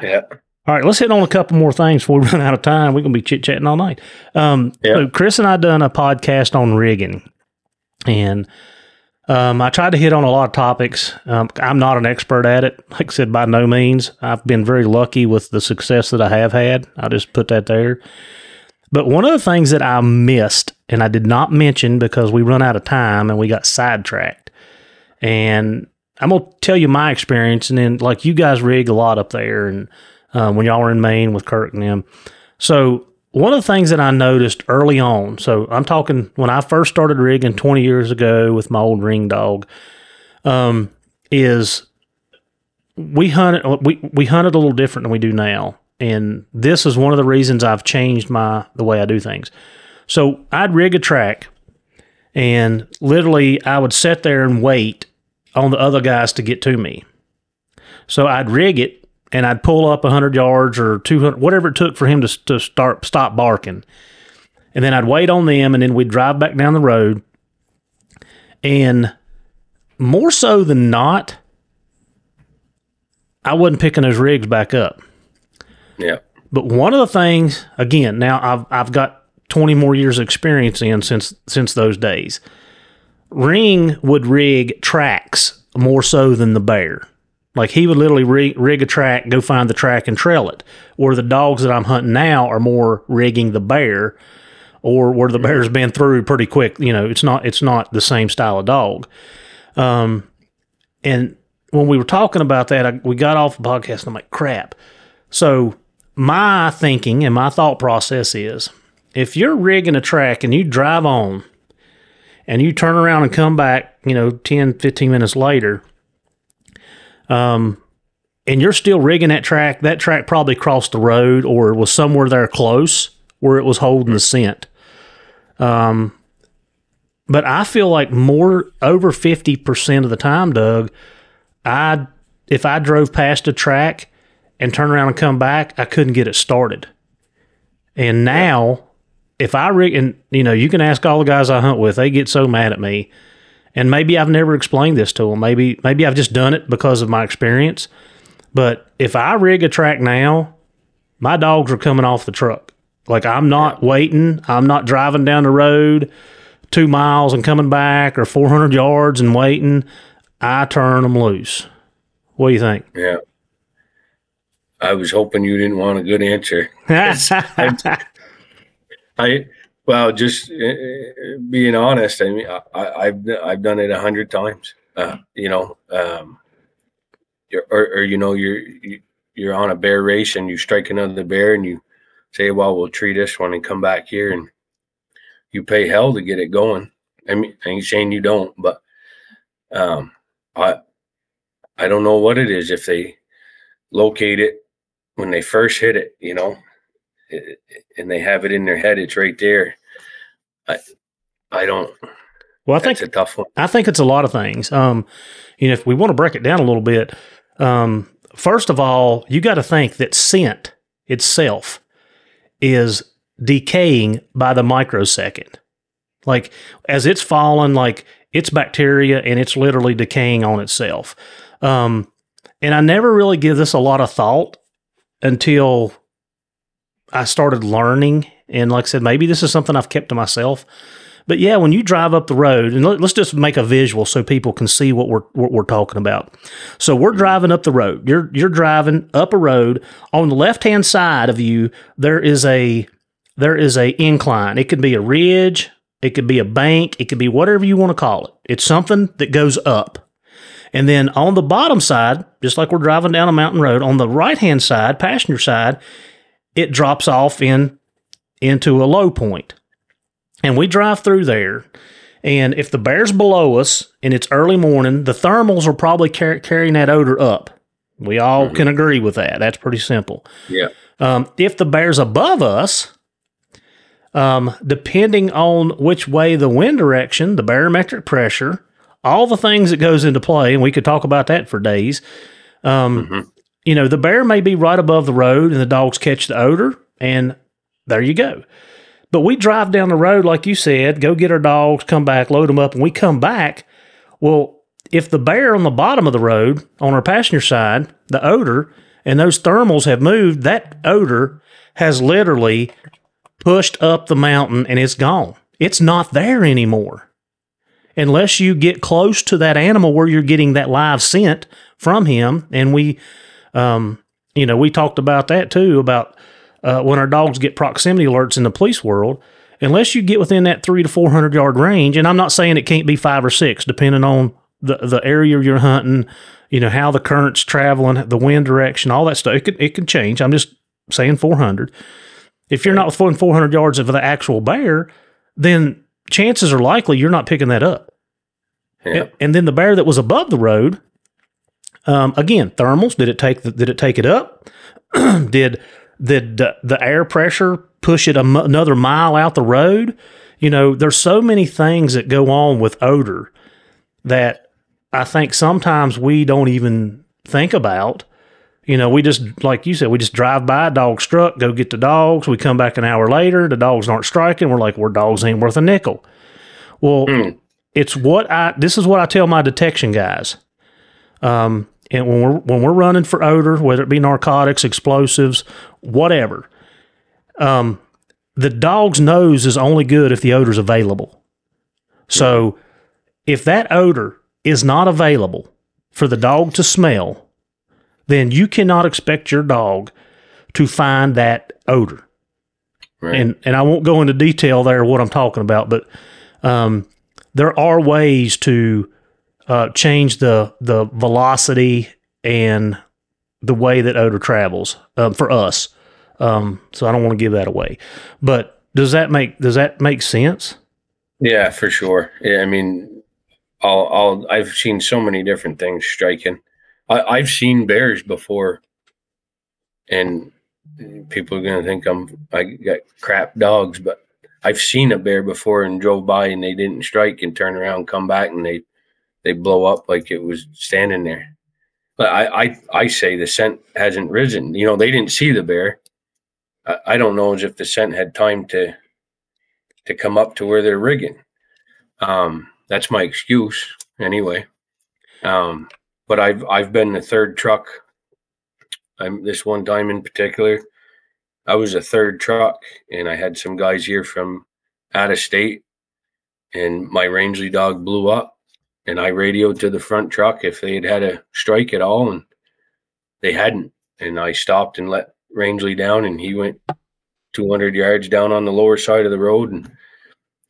S3: Yeah,
S2: All right, let's hit on a couple more things before we (laughs) run out of time. We're gonna be chit chatting all night. Um,
S3: Yeah.
S2: so Chris and I done a podcast on rigging, and um, I tried to hit on a lot of topics. Um, I'm not an expert at it, (laughs) like I said, by no means. I've been very lucky with the success that I have had. I'll just put that there. But one of the things that I missed and I did not mention because we run out of time and we got sidetracked. And I'm gonna tell you my experience, and then like you guys rig a lot up there, and um, when y'all were in Maine with Kirk and them. So one of the things that I noticed early on, so I'm talking when I first started rigging 20 years ago with my old ring dog, um, is we hunted we we hunted a little different than we do now, and this is one of the reasons I've changed my the way I do things. So I'd rig a track, and literally I would sit there and wait on the other guys to get to me. So I'd rig it and I'd pull up 100 yards or 200, whatever it took for him to, to start stop barking. And then I'd wait on them and then we'd drive back down the road. And more so than not, I wasn't picking those rigs back up.
S3: yeah,
S2: But one of the things, again, now I've I've got 20 more years of experience in since since those days. Ring would rig tracks more so than the bear. Like he would literally rig, rig a track, go find the track and trail it. Or the dogs that I'm hunting now are more rigging the bear, or where the bear's been through pretty quick. You know, it's not it's not the same style of dog. Um, and when we were talking about that, I, we got off the podcast and I'm like, crap. So my thinking and my thought process is if you're rigging a track and you drive on and you turn around and come back, you know, 10, 15 minutes later, um, and you're still rigging that track, that track probably crossed the road or was somewhere there close where it was holding the scent. Um, but I feel like more over 50% of the time, Doug, I if I drove past a track and turn around and come back, I couldn't get it started. And now, if I rig, and you know, you can ask all the guys I hunt with, they get so mad at me. And maybe I've never explained this to them. Maybe maybe I've just done it because of my experience. But if I rig a track now, my dogs are coming off the truck. Like I'm not waiting. I'm not driving down the road two miles and coming back or 400 yards and waiting. I turn them loose. What do you think?
S3: yeah. I was hoping you didn't want a good answer. (laughs) I I well, just uh, being honest, I mean, I, have I've done it a hundred times. Uh, you know, um, or, or you know, you're you're on a bear race and you strike another bear and you say, "Well, we'll treat this one and come back here," and you pay hell to get it going. I mean, I ain't saying you don't, but um, I I don't know what it is if they locate it when they first hit it, you know, and they have it in their head, it's right there. I I don't.
S2: Well, I think
S3: it's a tough one.
S2: I think it's a lot of things. Um, you know, if we want to break it down a little bit, um, first of all, you got to think that scent itself is decaying by the microsecond. Like as it's falling, like it's bacteria and it's literally decaying on itself. Um, and I never really give this a lot of thought until I started learning. And like I said, maybe this is something I've kept to myself. But yeah, when you drive up the road, and let's just make a visual so people can see what we're what we're talking about. So we're driving up the road. You're you're driving up a road. On the left hand side of you, there is a there is a incline. It could be a ridge, it could be a bank, it could be whatever you want to call it. It's something that goes up. And then on the bottom side, just like we're driving down a mountain road, on the right hand side, passenger side, it drops off in into a low point. And we drive through there. And if the bear's below us and it's early morning, the thermals are probably car- carrying that odor up. We all mm-hmm. can agree with that. That's pretty simple.
S3: Yeah.
S2: Um, if the bear's above us, um, depending on which way the wind direction, the barometric pressure, all the things that goes into play, and we could talk about that for days. Um, mm-hmm. You know, the bear may be right above the road, and the dogs catch the odor, and there you go. But we drive down the road, like you said, go get our dogs, come back, load them up, and we come back. Well, if the bear on the bottom of the road on our passenger side, the odor and those thermals have moved, that odor has literally pushed up the mountain and it's gone. It's not there anymore unless you get close to that animal where you're getting that live scent from him. And we, um, you know, we talked about that too about uh, when our dogs get proximity alerts in the police world. Unless you get within that three to four hundred yard range, and I'm not saying it can't be five or six, depending on the the area you're hunting, you know how the current's traveling, the wind direction, all that stuff. It can it can change. I'm just saying 400. If you're not within 400 yards of the actual bear, then chances are likely you're not picking that up. Yeah. And, then the bear that was above the road, um, again, thermals. Did it take the, did it take it up? (clears throat) did did the, the air pressure push it another mile out the road? You know, there's so many things that go on with odor that I think sometimes we don't even think about. You know, we just like you said, we just drive by, dog struck, go get the dogs. We come back an hour later, the dogs aren't striking. We're like, "We're dogs ain't worth a nickel." Well, mm. it's what I. This is what I tell my detection guys. Um, and when we're when we're running for odor, whether it be narcotics, explosives, whatever, um, the dog's nose is only good if the odor's available. So, if that odor is not available for the dog to smell, then you cannot expect your dog to find that odor. Right. And and I won't go into detail there what I'm talking about, but um, there are ways to uh, change the the velocity and the way that odor travels um, for us. Um, so I don't want to give that away. But does that make does that make sense?
S3: Yeah, for sure. Yeah, I mean, I'll, I'll I've seen so many different things striking. I, I've seen bears before, and people are gonna think I'm I got crap dogs, but I've seen a bear before and drove by and they didn't strike and turn around, come back and they they blow up like it was standing there. But I I, I say the scent hasn't risen. You know, they didn't see the bear. I, I don't know as if the scent had time to to come up to where they're rigging. Um, that's my excuse anyway. Um, but I've I've been the third truck. I'm this one time in particular. I was a third truck, and I had some guys here from out of state, and my Rangeley dog blew up, and I radioed to the front truck if they had had a strike at all, and they hadn't, and I stopped and let Rangeley down, and he went 200 yards down on the lower side of the road, and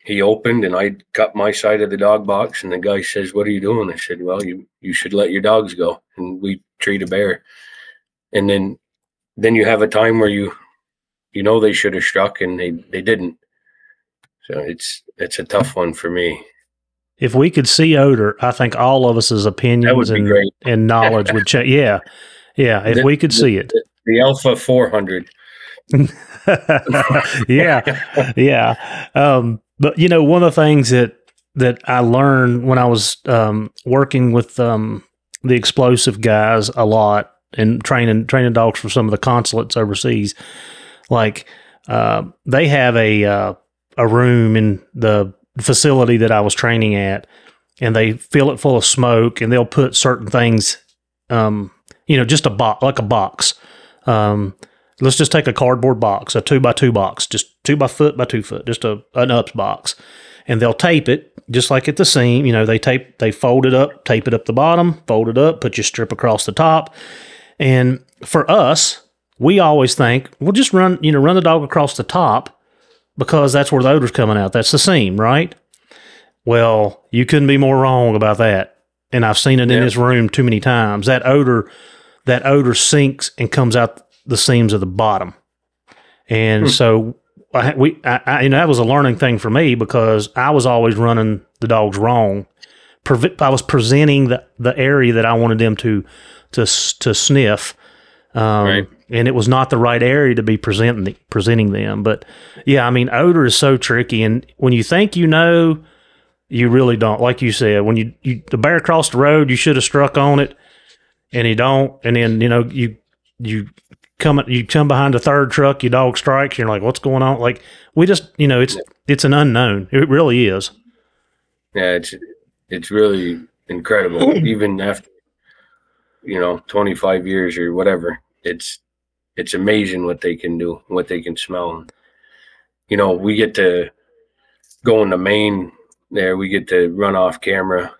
S3: he opened, and I cut my side of the dog box, and the guy says, "What are you doing?" I said, "Well, you you should let your dogs go, and we treat a bear." And then then you have a time where you you know they should have struck, and they they didn't. So it's it's a tough one for me.
S2: If we could see odor, I think all of us's opinions and, and knowledge would change. Yeah. Yeah. If
S3: The-
S2: we could see it.
S3: The Alpha 400. (laughs)
S2: yeah. Yeah. Um, but you know, one of the things that that I learned when I was um, working with um, the explosive guys a lot and training training dogs for some of the consulates overseas, like uh, they have a uh, a room in the facility that I was training at, and they fill it full of smoke, and they'll put certain things, um, you know, just a box like a box. Um, let's just take a cardboard box, a two by two box, just two by foot by two foot, just a an ups box, and they'll tape it just like at the seam. You know, they tape, they fold it up, tape it up the bottom, fold it up, put your strip across the top, and for us, we always think we'll just run, you know, run the dog across the top because that's where the odor's coming out. That's the seam, right? Well, you couldn't be more wrong about that. And I've seen it in this room too many times. That odor, that odor sinks and comes out the seams of the bottom. And so I, we, I, I, you know, that was a learning thing for me because I was always running the dogs wrong. Preve- I was presenting the, the area that I wanted them to, to, to sniff. Um,
S3: Right.
S2: And it was not the right area to be presenting, presenting them. But yeah, I mean, odor is so tricky. And when you think you know, you really don't. Like you said, when you, you the bear crossed the road, you should have struck on it, and you don't. And then you know you you come you come behind a third truck, your dog strikes. You're like, what's going on? Like we just you know it's it's an unknown. It really is.
S3: Yeah, it's it's really incredible. (clears throat) Even after you know 25 years or whatever, it's it's amazing what they can do, what they can smell. You know, we get to go in the Maine there. We get to run off camera.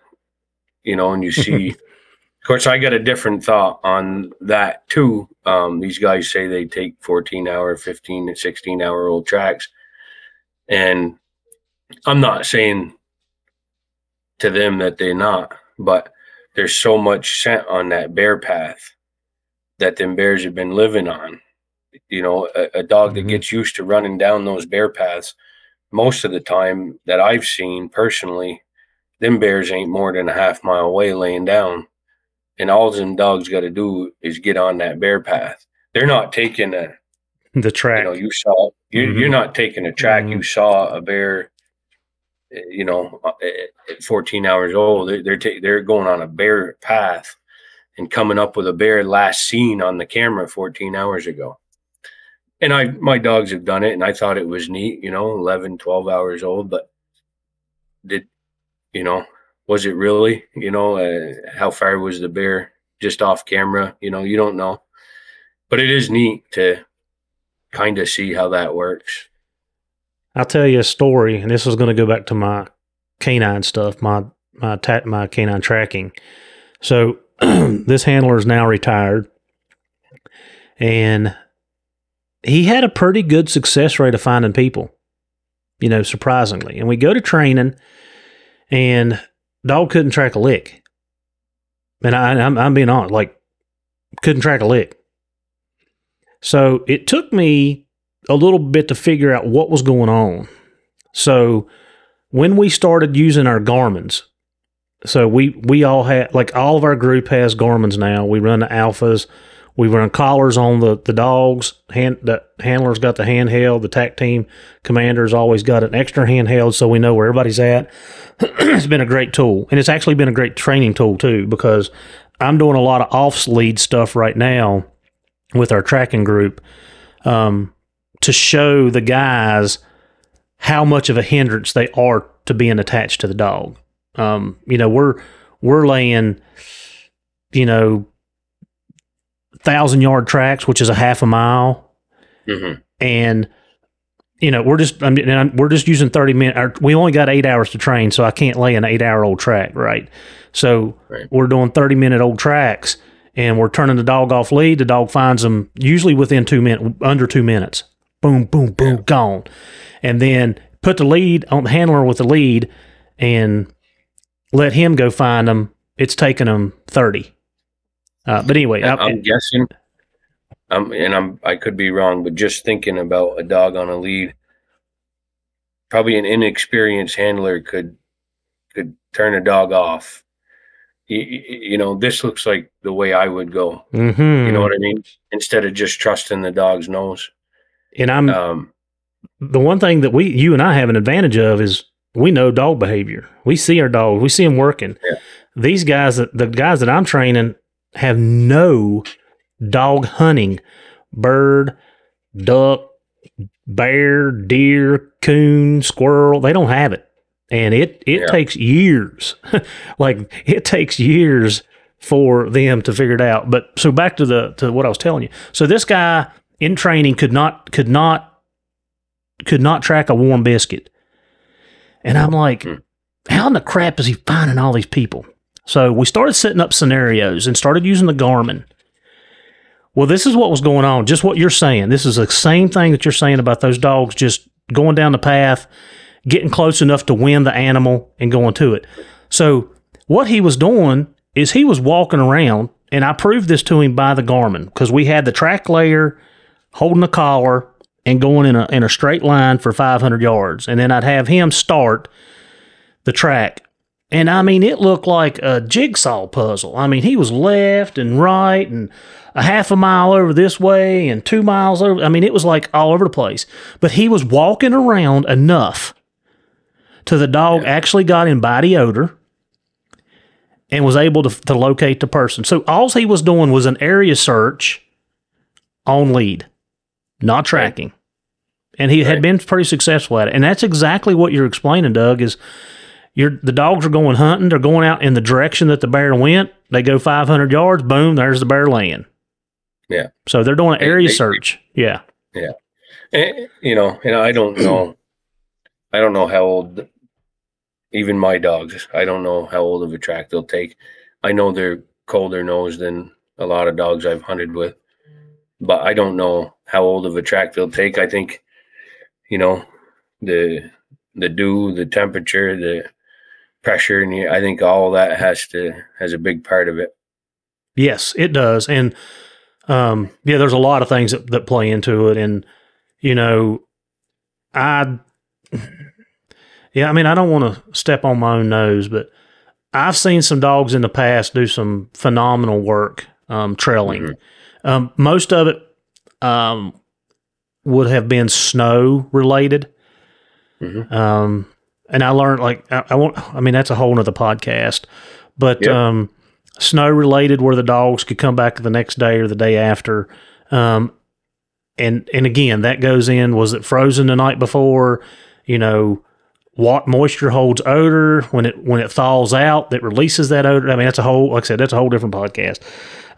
S3: You know, and you see. (laughs) of course, I got a different thought on that too. Um, these guys say they take 14 hour, 15 and 16 hour old tracks, and I'm not saying to them that they're not, but there's so much scent on that bear path that them bears have been living on. You know, a, a dog
S2: Mhm.
S3: that gets used to running down those bear paths, most of the time that I've seen personally, them bears ain't more than a half mile away laying down. And all them dogs got to do is get on that bear path. They're not taking a
S2: The track.
S3: you know you saw you,
S2: Mhm.
S3: you're not taking a track you saw a bear eh, you know uh, at 14 hours old they're they're, ta- they're going on a bear path and coming up with a bear last seen on the camera 14 hours ago and i my dogs have done it and i thought it was neat you know 11 12 hours old but did you know was it really you know uh, how far was the bear just off camera you know you don't know but it is neat to kind of see how that works.
S2: I'll tell you a story, and this is going to go back to my canine stuff, my my my canine tracking. So (clears throat) this handler is now retired, and he had a pretty good success rate of finding people. You know, surprisingly, and we go to training, and dog couldn't track a lick. And I, I'm, I'm being honest, like couldn't track a lick. So it took me a little bit to figure out what was going on. So when we started using our Garmin's, so we we all have like all of our group has Garmin's now. We run the alphas. We run collars on the the dogs. Hand the handler's got the handheld. The tac team commander's always got an extra handheld, so we know where everybody's at. (clears throat) it's been a great tool, and it's actually been a great training tool too because I'm doing a lot of off lead stuff right now with our tracking group um, to show the guys how much of a hindrance they are to being attached to the dog. Um, you know, we're we're laying, you know, thousand yard tracks, which is a half a mile,
S3: Mm-hmm.
S2: and you know we're just I mean and I'm, we're just using 30 minutes we only got eight hours to train so i can't lay an eight hour old track right so
S3: Right.
S2: we're doing 30 minute old tracks and we're turning the dog off lead the dog finds them usually within two minutes under two minutes boom, boom, boom, gone. And then put the lead on the handler with the lead and let him go find them. It's taking them 30. Uh, but anyway, I,
S3: I'm guessing. Um, and I'm I could be wrong, but just thinking about a dog on a lead, probably an inexperienced handler could could turn a dog off. You, you know, this looks like the way I would go.
S2: mhm.
S3: You know what I mean? Instead of just trusting the dog's nose.
S2: and I'm
S3: Um,
S2: the one thing that we, you and I have an advantage of is we know dog behavior. We see our dogs, we see them working.
S3: Yeah.
S2: These guys, the guys that I'm training, have no dog hunting, bird, duck, bear, deer, coon, squirrel. They don't have it, and it it
S3: Yeah.
S2: takes years. (laughs) like it takes years for them to figure it out. But so back to the to what I was telling you. So this guy in training could not could not could not track a warm biscuit. And I'm like,
S3: Hmm.
S2: how in the crap is he finding all these people? So we started setting up scenarios and started using the Garmin. Well, this is what was going on, just what you're saying. This is the same thing that you're saying about those dogs just going down the path, getting close enough to win the animal and going to it. So what he was doing is he was walking around, and I proved this to him by the Garmin because we had the track layer holding the collar and going in a in a straight line for 500 yards, and then I'd have him start the track. And I mean, it looked like a jigsaw puzzle. I mean, he was left and right and a half a mile over this way and two miles over. I mean, it was like all over the place. But he was walking around enough to the dog actually got in body odor and was able to, to locate the person. So all he was doing was an area search on lead, not tracking. And he had been pretty successful at it. And that's exactly what you're explaining, Doug, is you're the dogs are going hunting, they're going out in the direction that the bear went. They go 500 yards, boom, there's the bear laying.
S3: Yeah.
S2: So they're doing an area
S3: they-
S2: search. Yeah. Yeah.
S3: And, you know, and I don't know, I don't know how old, even my dogs, I don't know how old of a track they'll take. I know they're colder nosed than a lot of dogs I've hunted with, but I don't know how old of a track they'll take. I think, you know, the the dew, the temperature, the pressure, and I think all that has to has a big part of it.
S2: Yes, it does. And um, yeah, there's a lot of things that, that play into it. And, you know, I, yeah, I mean, I don't want to step on my own nose, but I've seen some dogs in the past do some phenomenal work um, trailing.
S3: Mhm.
S2: Um, most of it um, would have been snow related.
S3: Mhm.
S2: Um, and I learned like I, I won't. I mean, that's a whole nother podcast. But
S3: Yep.
S2: um, snow related, where the dogs could come back the next day or the day after. Um, and and again, that goes in. Was it frozen the night before? You know, what moisture holds odor when it when it thaws out that releases that odor. I mean, that's a whole. Like I said, that's a whole different podcast.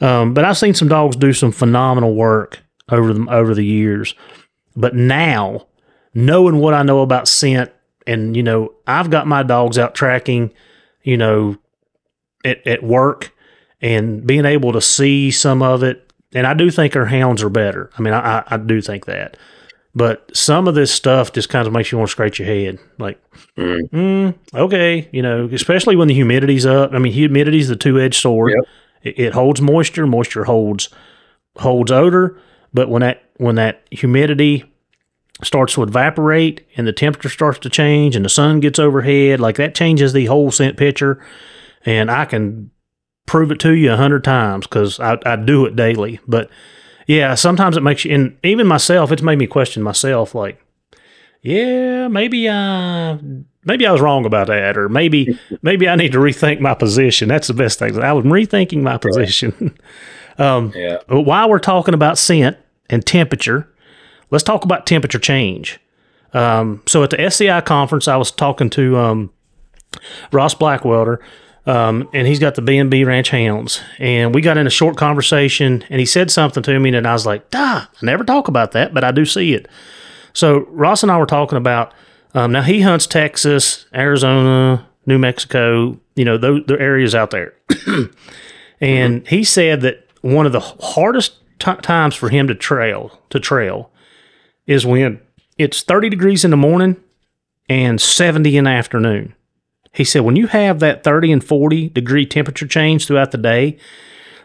S2: Um, but I've seen some dogs do some phenomenal work over them over the years. But now, knowing what I know about scent, and you know, I've got my dogs out tracking, you know, at, at work, and being able to see some of it. And I do think our hounds are better. I mean, I, I, I do think that. But some of this stuff just kind of makes you want to scratch your head. Like,
S3: Mm.
S2: mm, okay, you know, especially when the humidity's up. I mean, humidity's the two edged sword.
S3: Yep.
S2: It, it holds moisture. Moisture holds holds odor. But when that when that humidity starts to evaporate and the temperature starts to change and the sun gets overhead, like that changes the whole scent picture. And I can prove it to you a hundred times because I, I do it daily. But yeah, sometimes it makes you, and even myself, it's made me question myself. Like, yeah, maybe I maybe I was wrong about that, or maybe (laughs) maybe I need to rethink my position. That's the best thing. I was rethinking my position. (laughs) um,
S3: Yeah.
S2: while we're talking about scent and temperature, let's talk about temperature change. Um, so at the SCI conference, I was talking to um, Ross Blackwelder, um, and he's got the B and B Ranch Hounds, and we got in a short conversation, and he said something to me, and I was like, "Duh, I never talk about that, but I do see it." So Ross and I were talking about um, now he hunts Texas, Arizona, New Mexico, you know, those the areas out there, (clears throat) and he said that one of the hardest t- times for him to trail to trail is when it's 30 degrees in the morning and 70 in the afternoon. He said when you have that 30 and 40 degree temperature change throughout the day,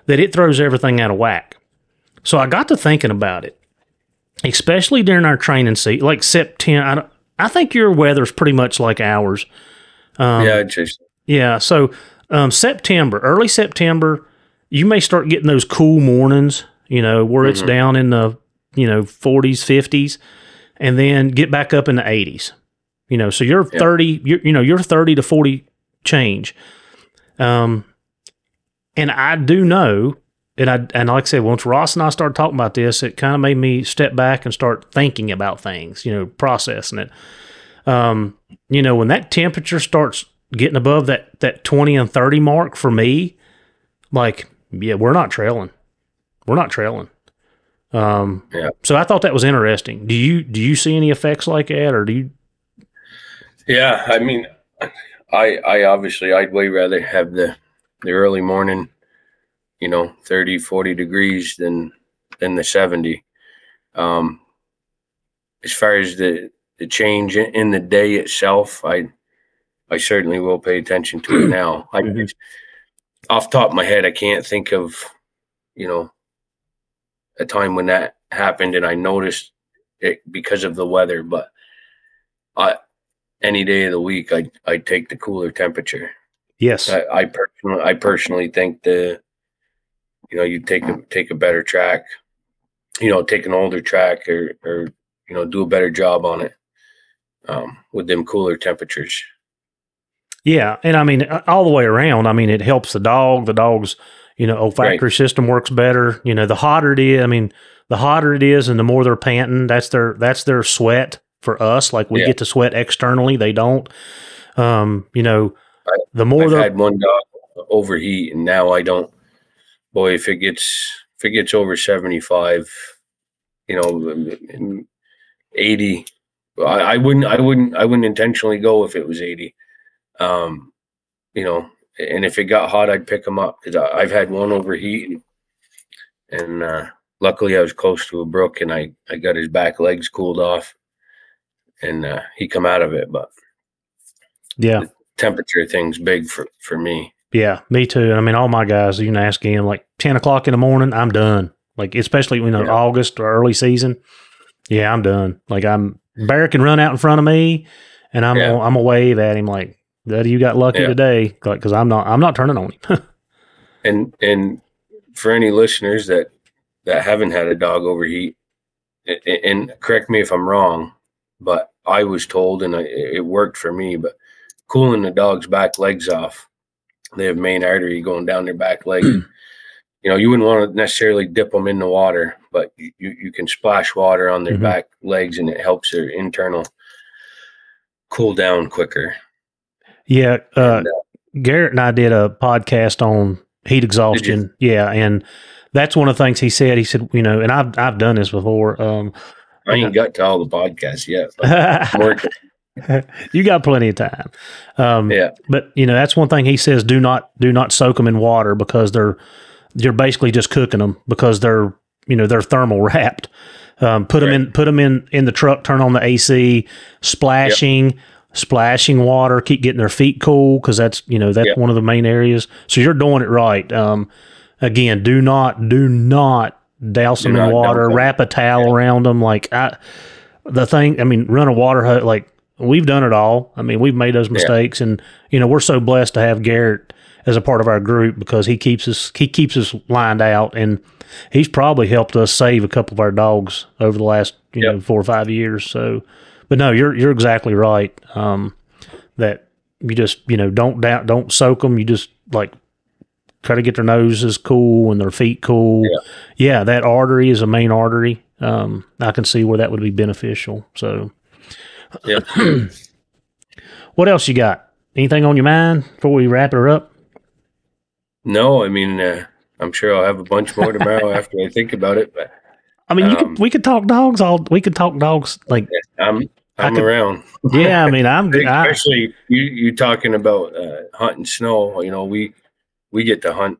S2: that it throws everything out of whack. So I got to thinking about it, especially during our training season, like September. I, I think your weather's pretty much like ours. Um,
S3: yeah, just
S2: yeah. So um, September, early September, you may start getting those cool mornings, you know, where it's
S3: Mhm.
S2: down in the, you know, 40s, 50s, and then get back up in the 80s. You know, so you're
S3: Yeah.
S2: 30, you're, you know, you're 30 to 40 change. Um, and I do know, and I, and like I said, once Ross and I started talking about this, it kind of made me step back and start thinking about things, you know, processing it. Um, you know, when that temperature starts getting above that that 20 and 30 mark for me, like, yeah, we're not trailing. We're not trailing. Um,
S3: Yeah.
S2: So I thought that was interesting. Do you do you see any effects like that, or do you?
S3: Yeah, I mean, I I obviously I'd way rather have the the early morning, you know, 30, 40 degrees than than the 70. Um as far as the the change in, the day itself, I I certainly will pay attention to it (clears throat) now. I
S2: Mhm.
S3: off the top of my head, I can't think of, you know, a time when that happened and I noticed it because of the weather, but I any day of the week I I take the cooler temperature.
S2: Yes.
S3: I, I personally I personally think the you know you take a take a better track, you know take an older track or or you know do a better job on it um, with them cooler temperatures.
S2: Yeah, and I mean all the way around. I mean, it helps the dog. The dog's you know olfactory system works better. You know, the hotter it is, I mean, the hotter it is, and the more they're panting, that's their that's their sweat for us. Like we
S3: Yeah.
S2: get to sweat externally, they don't. Um, you know,
S3: I-
S2: the more
S3: I've had one dog overheat, and now I don't. Boy, if it gets if it gets over seventy five, you know, eighty, I, I wouldn't I wouldn't I wouldn't intentionally go if it was eighty. Um, you know, and if it got hot, I'd pick them up because I've had one overheat, and, and uh, luckily I was close to a brook, and I I got his back legs cooled off, and uh, he come out of it, but
S2: yeah.
S3: temperature thing's big for for me.
S2: Yeah, me too. I mean, all my guys, you can ask him like ten o'clock in the morning, I'm done. Like especially you know
S3: Yeah.
S2: August or early season. Yeah, I'm done. Like I'm Bear can run out in front of me, and I'm
S3: Yeah.
S2: I'm gonna wave at him like, "Daddy, you got lucky
S3: Yeah.
S2: today," because I'm not I'm not turning on him. (laughs)
S3: And and for any listeners that that haven't had a dog overheat, a- a- and correct me if I'm wrong, but I was told, and I, it worked for me. But cooling the dog's back legs off, they have main artery going down their back leg. (clears throat) you know, you wouldn't want to necessarily dip them in the water, but you, you can splash water on their
S2: Mhm.
S3: back legs, and it helps their internal cool down quicker.
S2: yeah, uh,
S3: And, uh,
S2: Garrett and I did a podcast on heat exhaustion. Yeah, and that's one of the things he said. He said, you know, and I've I've done this before. Um,
S3: I ain't got to all the podcasts yet. (laughs)
S2: You got plenty of time. Um,
S3: Yeah.
S2: But you know that's one thing he says: do not do not soak them in water because they're you're basically just cooking them because they're you know they're thermal wrapped. Um, put them in put them in in the truck. Turn on the AC. Splashing. Splashing water, keep getting their feet cool because that's you know that's
S3: Yep.
S2: one of the main areas. So you're doing it right. Um, again, do not do not douse
S3: Do
S2: them in water. Wrap a towel around them. Like I, the thing. I mean, run a water hose. Like we've done it all. I mean, we've made those mistakes, and you know we're so blessed to have Garrett as a part of our group because he keeps us he keeps us lined out, and he's probably helped us save a couple of our dogs over the last you
S3: Yep.
S2: know four or five years. So, but no, you're you're exactly right. Um, that you just you know don't doubt don't soak them. You just like try to get their noses cool and their feet cool.
S3: Yeah.
S2: Yeah, that artery is a main artery. Um, I can see where that would be beneficial. So,
S3: Yep. (clears throat)
S2: what else you got? Anything on your mind before we wrap her up?
S3: No, I mean, uh, I'm sure I'll have a bunch more tomorrow after I think about it. But
S2: I mean, you
S3: Um,
S2: could we could talk dogs all. We could talk dogs like
S3: I'm
S2: I
S3: I'm
S2: could-
S3: around.
S2: yeah. I mean, I'm (laughs) I,
S3: Especially you you talking about uh, hunting snow. You know, we we get to hunt.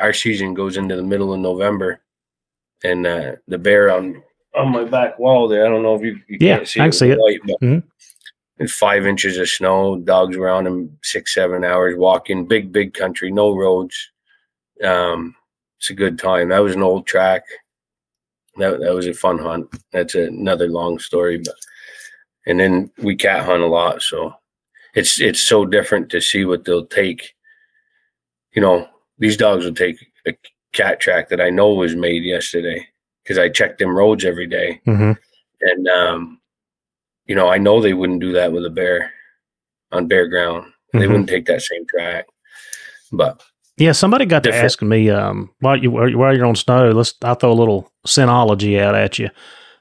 S3: Our season goes into the middle of November, and uh, the bear on on my back wall there. I don't know if you, you
S2: Yeah,
S3: can't see
S2: I can see it.
S3: light, but
S2: Mhm.
S3: it's five inches of snow. Dogs around them six, seven hours walking. Big, big country, no roads. Um, it's a good time. That was an old track. That that was a fun hunt. That's another long story, but and then we cat hunt a lot, so it's it's so different to see what they'll take. You know, these dogs will take a cat track that I know was made yesterday because I check them roads every day,
S2: hmm
S3: and um, you know I know they wouldn't do that with a bear on bare ground. They
S2: Mhm.
S3: wouldn't take that same track, but
S2: Yeah, somebody got to
S3: Different.
S2: asking me um, while you while you're on snow. Let's I'll throw a little cynology out at you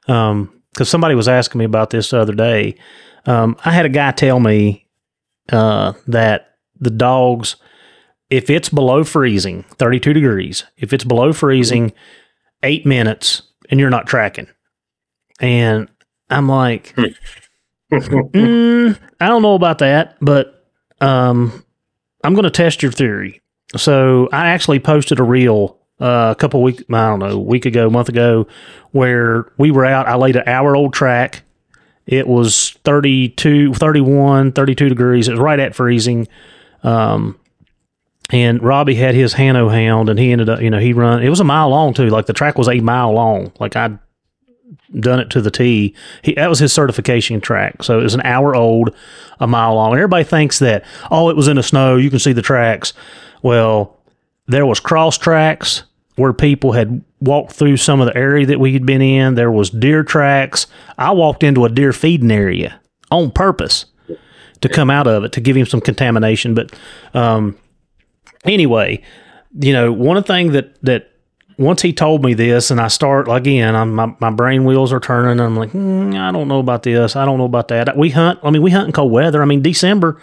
S2: because somebody was asking me about this the other day. Um, I had a guy tell me uh, that the dogs, if it's below freezing, 32 degrees, if it's below freezing, eight minutes, and you're not tracking, and I'm like, (laughs) mm, I don't know about that, but um, I'm going to test your theory. So I actually posted a reel uh, a couple weeks, I don't know, a week ago, a month ago, where we were out. I laid an hour old track. It was 32, 31, 32 degrees. It was right at freezing. Um, and Robbie had his Hano hound, and he ended up, you know, he run. It was a mile long too. Like the track was a mile long. Like I'd done it to the T. He, that was his certification track. So it was an hour old, a mile long. And Everybody thinks that, oh, it was in the snow. You can see the tracks. Well, there was cross tracks where people had walked through some of the area that we had been in. There was deer tracks. I walked into a deer feeding area on purpose to come out of it to give him some contamination. But um, anyway, you know, one thing that that once he told me this, and I start again, I'm, my my brain wheels are turning. And I'm like, "Hmm, I don't know about this. I don't know about that. We hunt. I mean, we hunt in cold weather. I mean, December.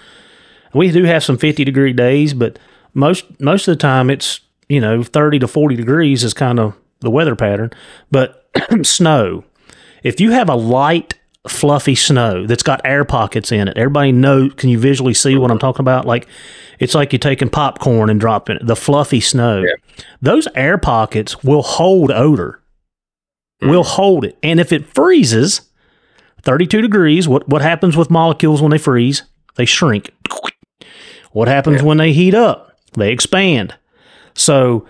S2: We do have some 50 degree days, but most most of the time it's you know 30 to 40 degrees is kind of the weather pattern. But (clears throat) snow, if you have a light fluffy snow that's got air pockets in it, everybody know. Can you visually see what I'm talking about? Like it's like you're taking popcorn and dropping it. The fluffy snow. Those air pockets will hold odor. Will hold it. And if it freezes 32 degrees, what, what happens with molecules when they freeze? They shrink. What happens when they heat up? They expand. So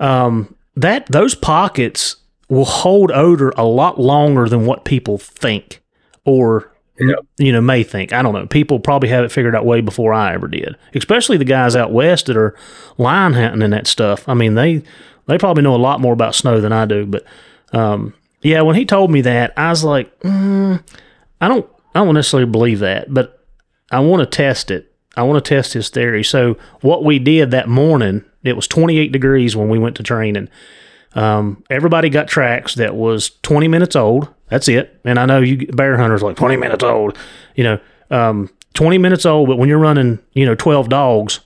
S2: um, that those pockets will hold odor a lot longer than what people think or
S3: Yep.
S2: you know may think. I don't know. People probably have it figured out way before I ever did. Especially the guys out west that are line hunting and that stuff. I mean, they they probably know a lot more about snow than I do. But um, yeah, when he told me that, I was like, mm, I don't I don't necessarily believe that, but I want to test it. I want to test his theory. So what we did that morning, it was 28 degrees when we went to training. Um, everybody got tracks that was 20 minutes old. That's it. And I know you bear hunters like 20 minutes old, you know, um, 20 minutes old, but when you're running, you know, 12 dogs,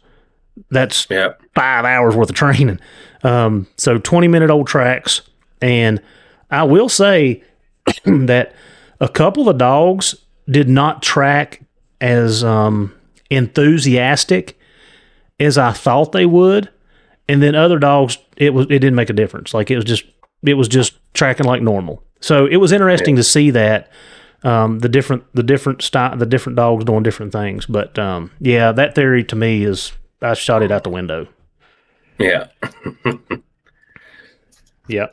S2: that's
S3: yeah,
S2: five hours worth of training. Um, so 20 minute old tracks. And I will say (clears throat) that a couple of the dogs did not track as um, enthusiastic as I thought they would. And then other dogs, it was it didn't make a difference. Like it was just it was just tracking like normal. So it was interesting to see that um, the different the different style the different dogs doing different things. But um, yeah, that theory to me is I shot it out the window.
S3: yeah. (laughs)
S2: Yeah.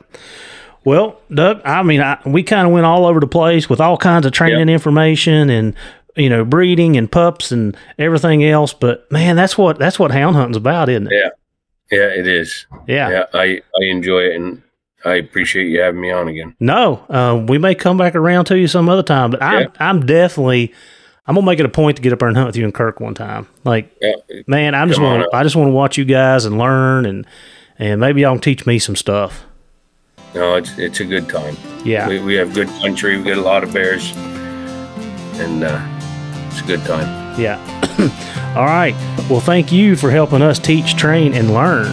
S2: Well, Doug, I mean, I, we kind of went all over the place with all kinds of training information and you know breeding and pups and everything else. But man, that's what that's what hound hunting's about, isn't it?
S3: Yeah. Yeah, it is.
S2: Yeah.
S3: Yeah, I I enjoy it, and I appreciate you having me on again.
S2: No, uh, we may come back around to you some other time, but I'm
S3: Yeah.
S2: I'm definitely I'm gonna make it a point to get up there and hunt with you and Kirk one time. Like,
S3: Yeah,
S2: man, I just want. I just want to watch you guys and learn and and maybe y'all can teach me some stuff.
S3: no, it's it's a good time.
S2: Yeah.
S3: We, we have good country. We get a lot of bears, and uh, it's a good time.
S2: Yeah. (coughs) All right. Well, thank you for helping us teach, train, and learn.